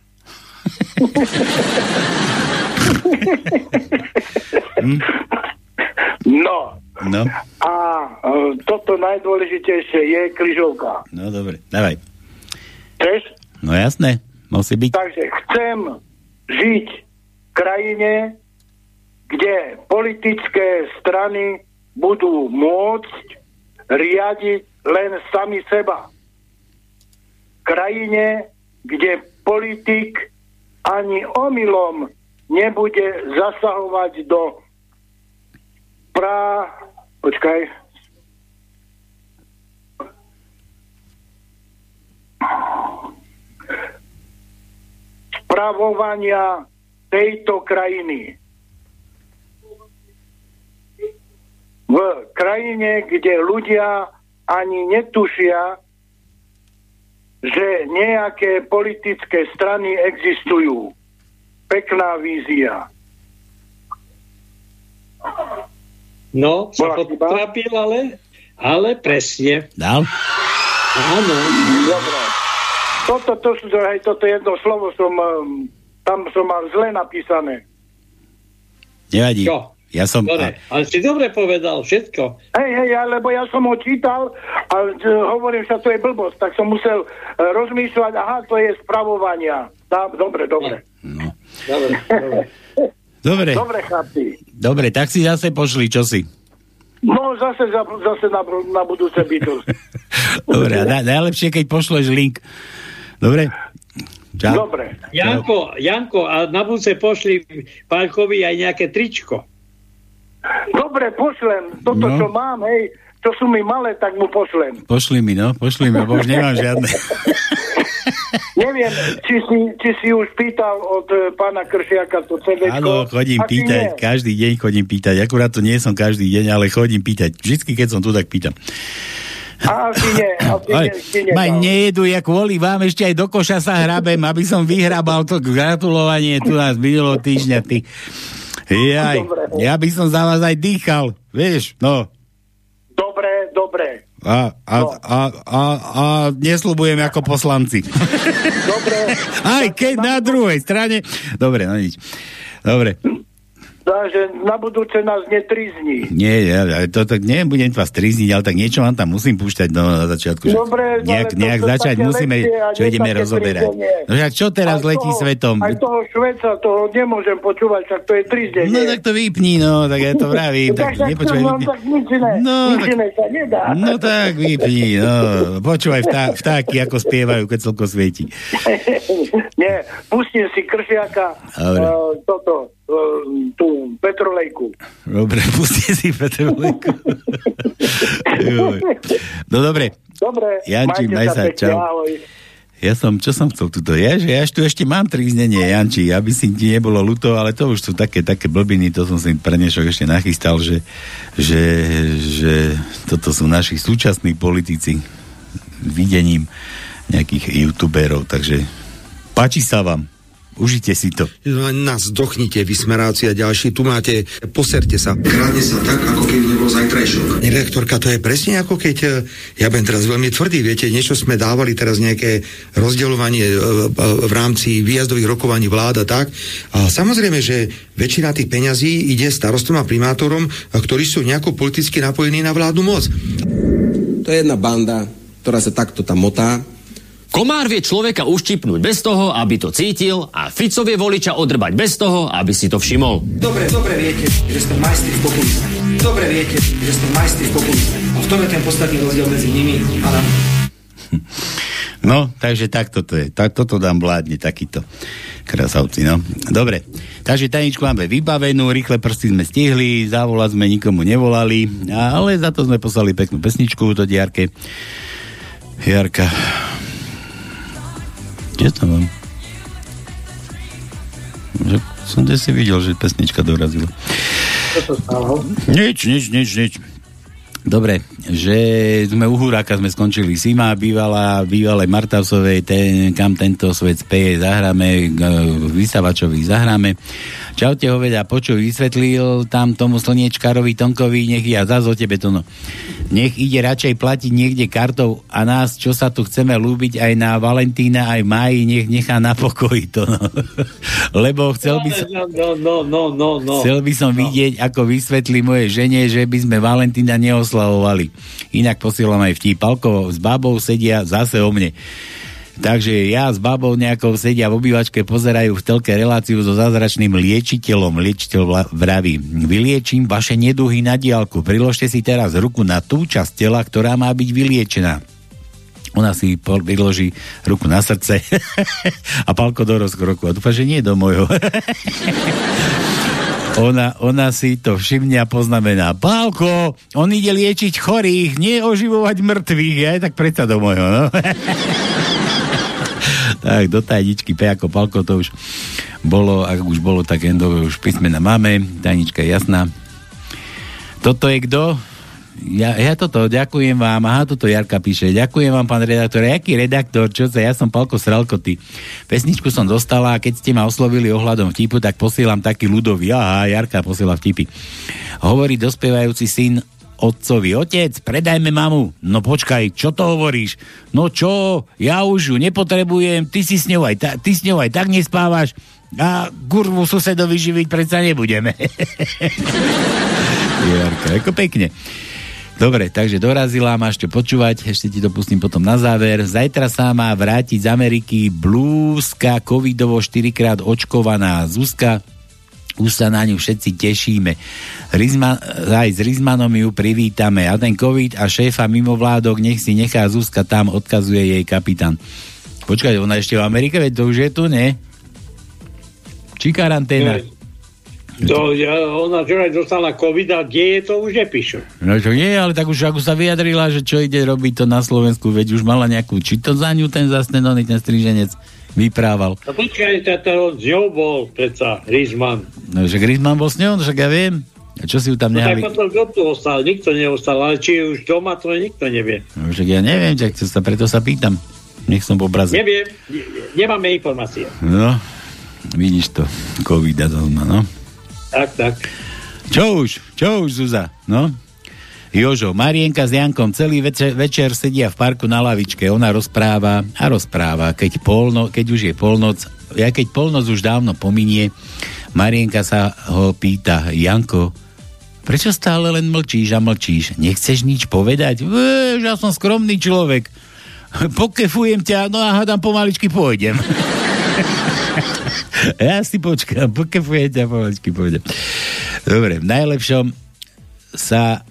no, No, a e, toto najdôležitejšie je križovka. no dobre, dávaj. Chceš? No jasné, musí byť. Takže chcem žiť v krajine, kde politické strany budú môcť riadiť len sami seba. Krajine, kde politik ani omylom nebude zasahovať do prá... Počkaj. Spravovania tejto krajiny. V krajine kde ľudia ani netušia, že nejaké politické strany existujú. Pekná vízia. No, sa potrapil, ale, ale presne. Dal? Áno. Dobre. Toto, to, sú- hej, toto jedno slovo som, um, tam som mal zle napísané. Nevadí. Čo? Ja som... Dobre, ale si dobre povedal všetko. Hej, hej, lebo ja som ho čítal a e, hovorím, že to je blbosť, tak som musel e, rozmýšľať, aha, to je spravovania. Dá, dobre, dobre. Dobre, dobre. *laughs* Dobre, Dobre, chlapci. dobre, tak si zase pošli, čo si. No, zase, za, zase na, na budúce bytu. *laughs* Dobre, a na, najlepšie, keď pošleš link. Dobre? Čau. Dobre. Janko, Janko, a na budúce pošli Pálkovi aj nejaké tričko. Dobre, pošlem. Toto, No. čo mám, hej, čo sú mi malé, tak mu pošlem. Pošli mi, no, pošli mi, lebo už nemám žiadne. *laughs* Neviem, či si, či si už pýtal od e, pána Kršiaka to CD. Áno, chodím pýtať, každý deň chodím pýtať. Akurát to nie som každý deň, ale chodím pýtať. Vždycky, keď som tu, tak pýtam. Asi nie, asi Aj, nie, si ma nedal. nejedu, ja kvôli vám ešte aj do koša sa hrabem, aby som vyhrabal to gratulovanie tu nás minulého týždňa, ty. Jaj, ja by som za vás aj dýchal, vieš, no. Dobre, dobre. A, a, a, a, a nesľubujem ako poslanci. Dobre. Aj keď na druhej strane... Dobre, no nič. Dobre. Takže na budúce nás netrizni. Nie, ja, to tak nebudem vás trizniť, ale tak niečo vám tam musím púšťať no, na začiatku. že Dobre, nejak, ale nejak začať musíme, čo ideme rozoberať. No však čo teraz Aj letí toho- svetom? Aj toho Šveca, toho nemôžem počúvať, však to je trizdenie. No tak to vypni, no, tak ja to *laughs* vravím. tak tak, nepočúvaj, no, vypni. tak nič iné, No, nič tak- iné sa nedá. No tak vypni, no. Počúvaj vtá, vtáky, ako spievajú, keď slnko svieti. *laughs* Nie, pustím si Kršiaka uh, toto, uh, tú Petrolejku. Dobre, *laughs* pusti si Petrolejku. *laughs* No dobre, Dobre, Janči, maj sa pekne, čau. ahoj. Ja som, čo som chcel tuto? Ja, že ja tu ešte mám triznenie, Janči, aby si ti nebolo ľúto, ale to už sú také, také blbiny, to som si pre dnešok ešte nachystal, že, že, že toto sú naši súčasní politici videním nejakých youtuberov, takže páči sa vám, užite si to. Nás dochnite, vysmeráci a ďalší. Tu máte, poserte sa. Kradne sa tak, ako keby nebol zajtrajšok. Redaktorka, to je presne ako keď, e, ja budem teraz veľmi tvrdý, viete, niečo sme dávali teraz nejaké rozdeľovanie e, e, v rámci výjazdových rokovaní vláda, tak. A samozrejme, že väčšina tých peňazí ide starostom a primátorom, ktorí sú nejako politicky napojení na vládnu moc. To je jedna banda, ktorá sa takto tam motá. Komár vie človeka uštipnúť bez toho, aby to cítil a Fico vie voliča odrbať bez toho, aby si to všimol. Dobre, dobre viete, že sme majstri v populizme. Dobre viete, že sme majstri v populizme. A v tom je ten podstatný rozdiel medzi nimi a nami. No, takže takto to je. Tak, toto dám vládne, takýto krasavci, no. Dobre, takže tajničku máme vybavenú, rýchle prsty sme stihli, zavolať sme nikomu nevolali, ale za to sme poslali peknú pesničku to Jarke. Jarka. Kde to mám? Že som si videl, že pesnička dorazila. Čo sa stalo? Nič, nič, nič, nič. Dobre, že sme u Huráka sme skončili Sima, bývala, bývalé Martausovej, ten, kam tento svet speje, zahráme, k vysavačovi zahráme. Čaute hoveda, počuj, vysvetlil tam tomu slniečkarovi Tonkovi, nech ja zás o tebe to no. Nech ide radšej platiť niekde kartou a nás, čo sa tu chceme lúbiť aj na Valentína, aj v máji, nech nechá na pokoji to no. *laughs* Lebo chcel by som... No, no, no, no, no. Chcel by som vidieť, ako vysvetlí moje žene, že by sme Valentína neoslavovali. Inak posielam aj vtip. Palko s babou sedia zase o mne. Takže ja s babou nejakou sedia v obývačke, pozerajú v telke reláciu so zázračným liečiteľom. Liečiteľ vraví, vyliečím vaše neduhy na diálku. Priložte si teraz ruku na tú časť tela, ktorá má byť vyliečená. Ona si vyloží ruku na srdce *laughs* a palko do rozkroku. A dúfa, že nie do môjho. *laughs* ona, ona si to všimne a poznamená. Pálko, on ide liečiť chorých, nie oživovať mŕtvych. Ja tak predsa do môjho, no. *laughs* tak, do tajničky P ako Palko to už bolo, ak už bolo, tak endové už písmena máme. Tajnička je jasná. Toto je kto? Ja, ja toto, ďakujem vám. Aha, toto Jarka píše. Ďakujem vám, pán redaktor. Jaký redaktor? Čo sa? Ja som Palko Sralkoty. Pesničku som dostala a keď ste ma oslovili ohľadom vtipu, tak posielam taký ľudový. Aha, Jarka posiela vtipy. Hovorí dospievajúci syn otcovi, otec, predajme mamu. No počkaj, čo to hovoríš? No čo, ja už ju nepotrebujem, ty si s ňou aj, ta, ty s ňou aj tak nespávaš a kurvu susedovi živiť predsa nebudeme. *laughs* Jarka, ako pekne. Dobre, takže dorazila, máš čo počúvať, ešte ti to pustím potom na záver. Zajtra sa má vrátiť z Ameriky blúzka covidovo 4 krát očkovaná Zuzka, už sa na ňu všetci tešíme. Rizma, aj s Rizmanom ju privítame a ten COVID a šéfa mimovládok nech si nechá Zuzka tam, odkazuje jej kapitán. Počkaj, ona ešte v Amerike, veď to už je tu, nie? Či karanténa? To, ja, ona včera dostala COVID a kde je to už nepíšu. No čo nie, ale tak už ako sa vyjadrila, že čo ide robiť to na Slovensku, veď už mala nejakú, či to za ňu ten zasnedoný, ten striženec vyprával. No počkaj, to on s ňou bol predsa Rizman. No, že Griezmann bol s ňou, však ja viem. A čo si ju tam No tak nehali? potom kto tu ostal? Nikto neostal, ale či už doma, to nikto nevie. No, však ja neviem, tak sa, preto sa pýtam. Nech som po obraze. Neviem, ne- nemáme informácie. No, vidíš to, covid a to, no. Tak, tak. Čo už, čo už, Zuza, no? Jožo, Marienka s Jankom celý večer, večer sedia v parku na lavičke, ona rozpráva a rozpráva, keď, polno, keď už je polnoc, ja keď polnoc už dávno pominie, Marienka sa ho pýta, Janko, prečo stále len mlčíš a mlčíš? Nechceš nič povedať? Vieš, ja som skromný človek. Pokefujem ťa, no a hádam pomaličky pôjdem. Ja si počkám, pokefujem ťa, pomaličky pôjdem. Dobre, v najlepšom sa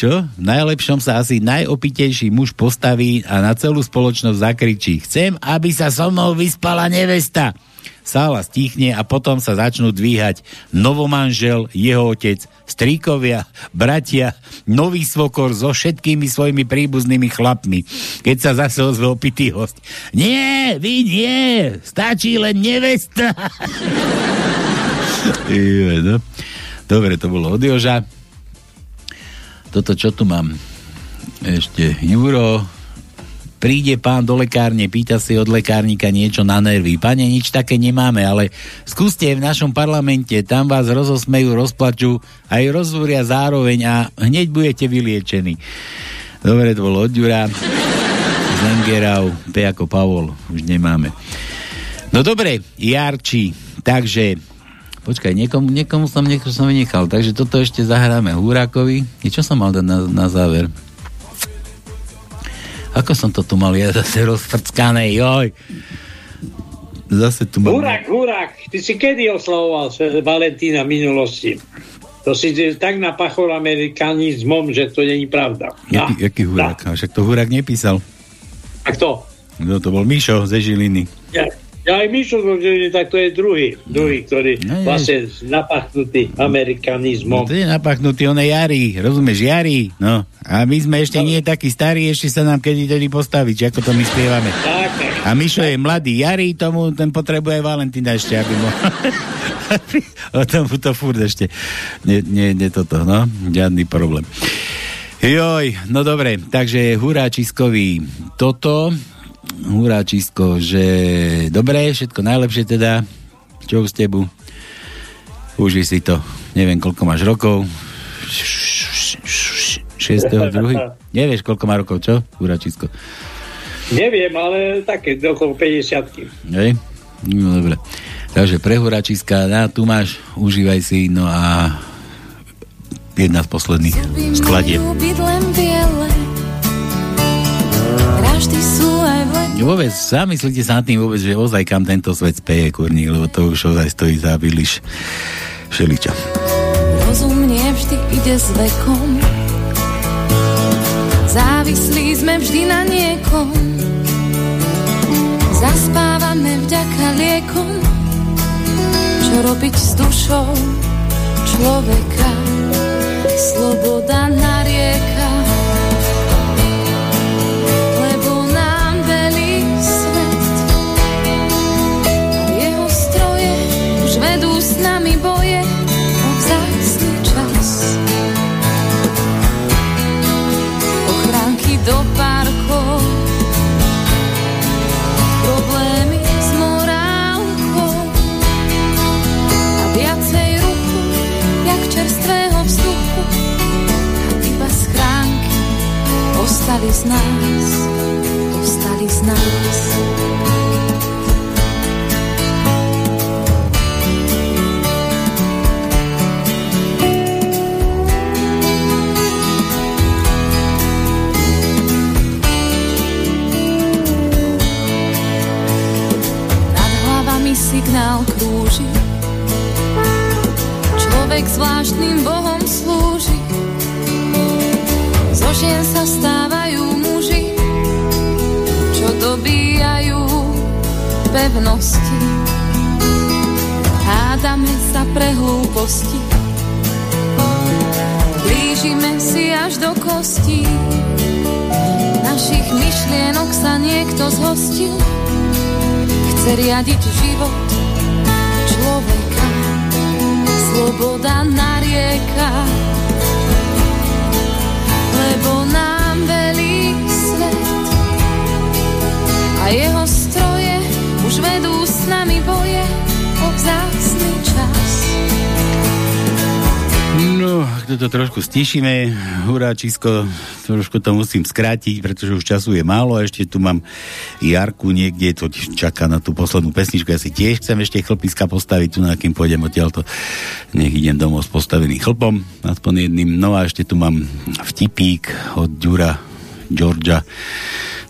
čo? V najlepšom sa asi najopitejší muž postaví a na celú spoločnosť zakričí. Chcem, aby sa so mnou vyspala nevesta. Sála stichne a potom sa začnú dvíhať novomanžel, jeho otec, stríkovia, bratia, nový svokor so všetkými svojimi príbuznými chlapmi. Keď sa zase ozve opitý host. Nie, vy nie, stačí len nevesta. *laughs* Je, no. Dobre, to bolo od Joža. Toto, čo tu mám? Ešte Juro. Príde pán do lekárne, pýta si od lekárnika niečo na nervy. Pane, nič také nemáme, ale skúste v našom parlamente, tam vás rozosmejú, rozplačú, aj rozúria zároveň a hneď budete vyliečení. Dobre, to bolo od Jura. Zengerau, P ako Pavol, už nemáme. No dobre, Jarči, takže Počkaj, niekomu, niekomu som, niekomu som vynechal, takže toto ešte zahráme Húrakovi. I čo som mal dať na, na záver? Ako som to tu mal? Ja zase rozfrckané, joj. Zase tu mám... Hurák, hurák, ty si kedy oslavoval Valentína v minulosti? To si tak napachol amerikanizmom, že to není pravda. Jaký, jaký hurák? A však to hurák nepísal. A kto? No, to bol Mišo ze Žiliny. Ja, ja aj Mišo, že tak to je druhý, druhý, ktorý No, je. vlastne napachnutý No, amerikanizmom. to je napachnutý, on je Jari, rozumieš, Jari, no. A my sme ešte nie takí starí, ešte sa nám kedy tedy postaviť, ako to my spievame. Tak. A Mišo je mladý Jari, tomu ten potrebuje Valentína ešte, aby mo... *laughs* o tomu to furt ešte. Nie, nie, nie toto, no. Žiadny problém. Joj, no dobre, takže huráčiskový toto, huráčisko, že dobre, všetko najlepšie teda, čo s tebu? Uži si to, neviem, koľko máš rokov. 6. druhý? Nevieš, koľko má rokov, čo? Huráčisko. Neviem, ale také okolo 50 Hej? No dobre. Takže pre huráčiska, na, tu máš, užívaj si, no a jedna z posledných skladieb. Byť len biele. Sú. Vôbec, zamyslite sa nad tým vôbec, že ozaj kam tento svet speje, kurník, lebo to už ozaj stojí za vyliš všeličo. Rozum nie vždy ide s vekom. Závislí sme vždy na niekom. Zaspávame vďaka liekom. Čo robiť s dušou človeka? Sloboda narieka. Lebo nami boje o vzácný čas. Ochránky do parkov, problémy s morálkou a viacej ruchu jak čerstvého vzduchu. A iba schránky ostali z nás. To trošku stišíme, huráčisko, trošku to musím skrátiť, pretože už času je málo a ešte tu mám Jarku niekde, to čaká na tú poslednú pesničku, ja si tiež chcem ešte chlpiska postaviť, tu na kým pôjdem odtiaľto, nech idem domov s postaveným chlpom, aspoň jedným, no a ešte tu mám vtipík od Ďura Georgia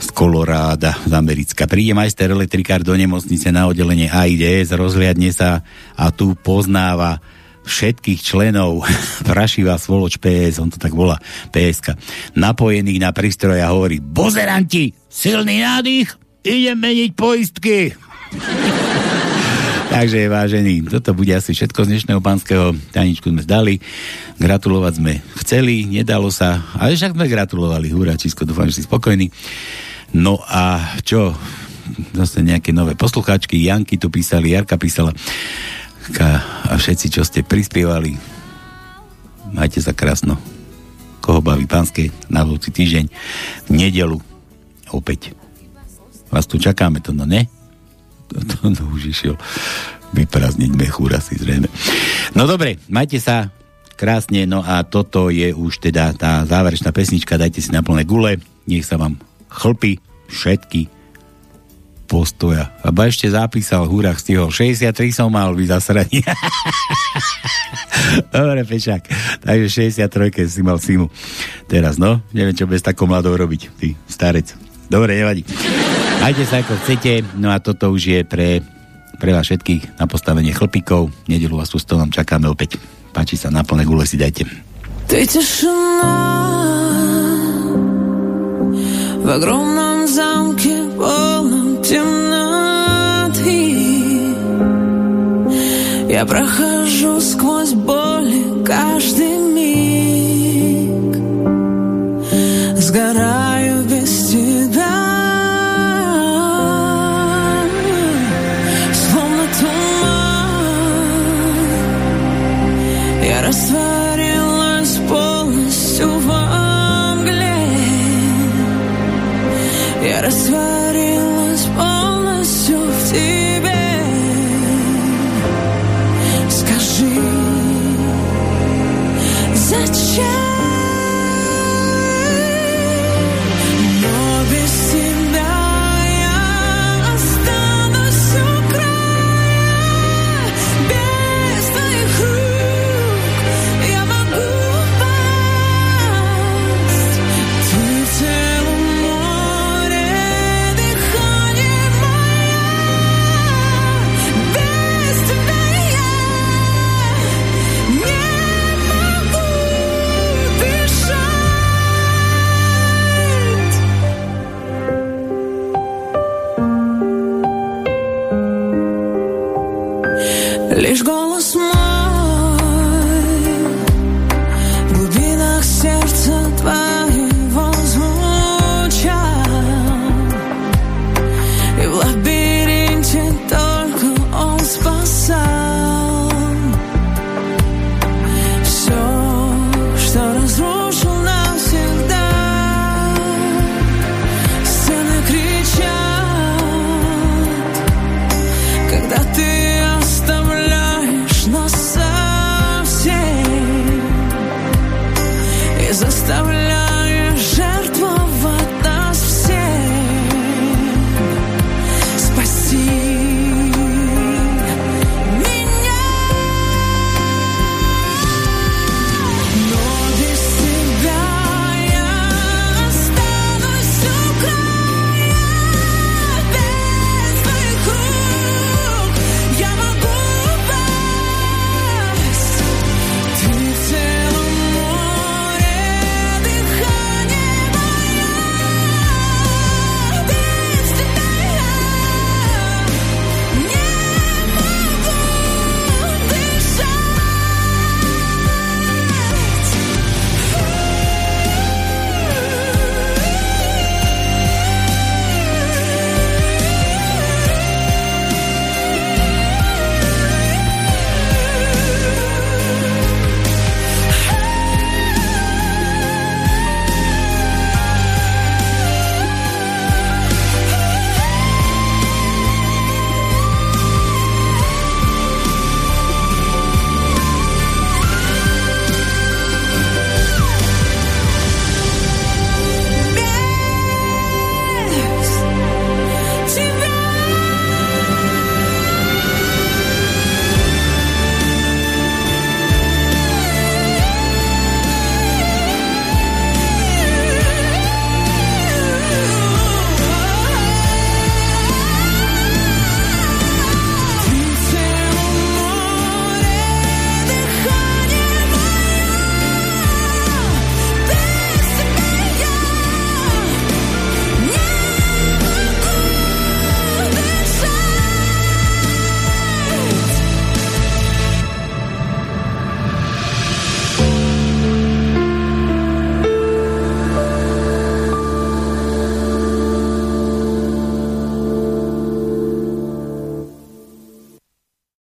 z Koloráda z Americka. Príde majster elektrikár do nemocnice na oddelenie AIDS, rozhliadne sa a tu poznáva všetkých členov *laughs* prašivá svoloč PS, on to tak volá, PSK, napojených na prístroj a hovorí, bozeranti, silný nádych, idem meniť poistky. *laughs* Takže, vážení, toto bude asi všetko z dnešného pánskeho. Taničku sme zdali. Gratulovať sme chceli, nedalo sa, ale však sme gratulovali. Hurá, Čisko, dúfam, že si spokojný. No a čo? Zase nejaké nové poslucháčky. Janky tu písali, Jarka písala. A všetci, čo ste prispievali, majte sa krásno. Koho baví pánske na budúci týždeň v nedelu opäť. Vás tu čakáme, to no ne? To, to, to už išiel vyprázdniť mechúra si zrejme. No dobre, majte sa krásne, no a toto je už teda tá záverečná pesnička, dajte si na plné gule, nech sa vám chlpy všetky postoja. A ba ešte zapísal, húrach stihol, 63 som mal byť zasraný. *laughs* Dobre, Pešák. Takže 63 si mal Simu. Teraz, no, neviem, čo bez takou mladou robiť, ty starec. Dobre, nevadí. Majte sa ako chcete, no a toto už je pre, pre vás všetkých na postavenie chlpíkov. Nedelu vás tu s tom čakáme opäť. Páči sa, na plné gule si dajte. Ты тишина в огромном замке полном темноты. Я прохожу сквозь боли каждый миг, сгораю без тебя. Словно туман, я растворилась полностью во мгле. Я растворилась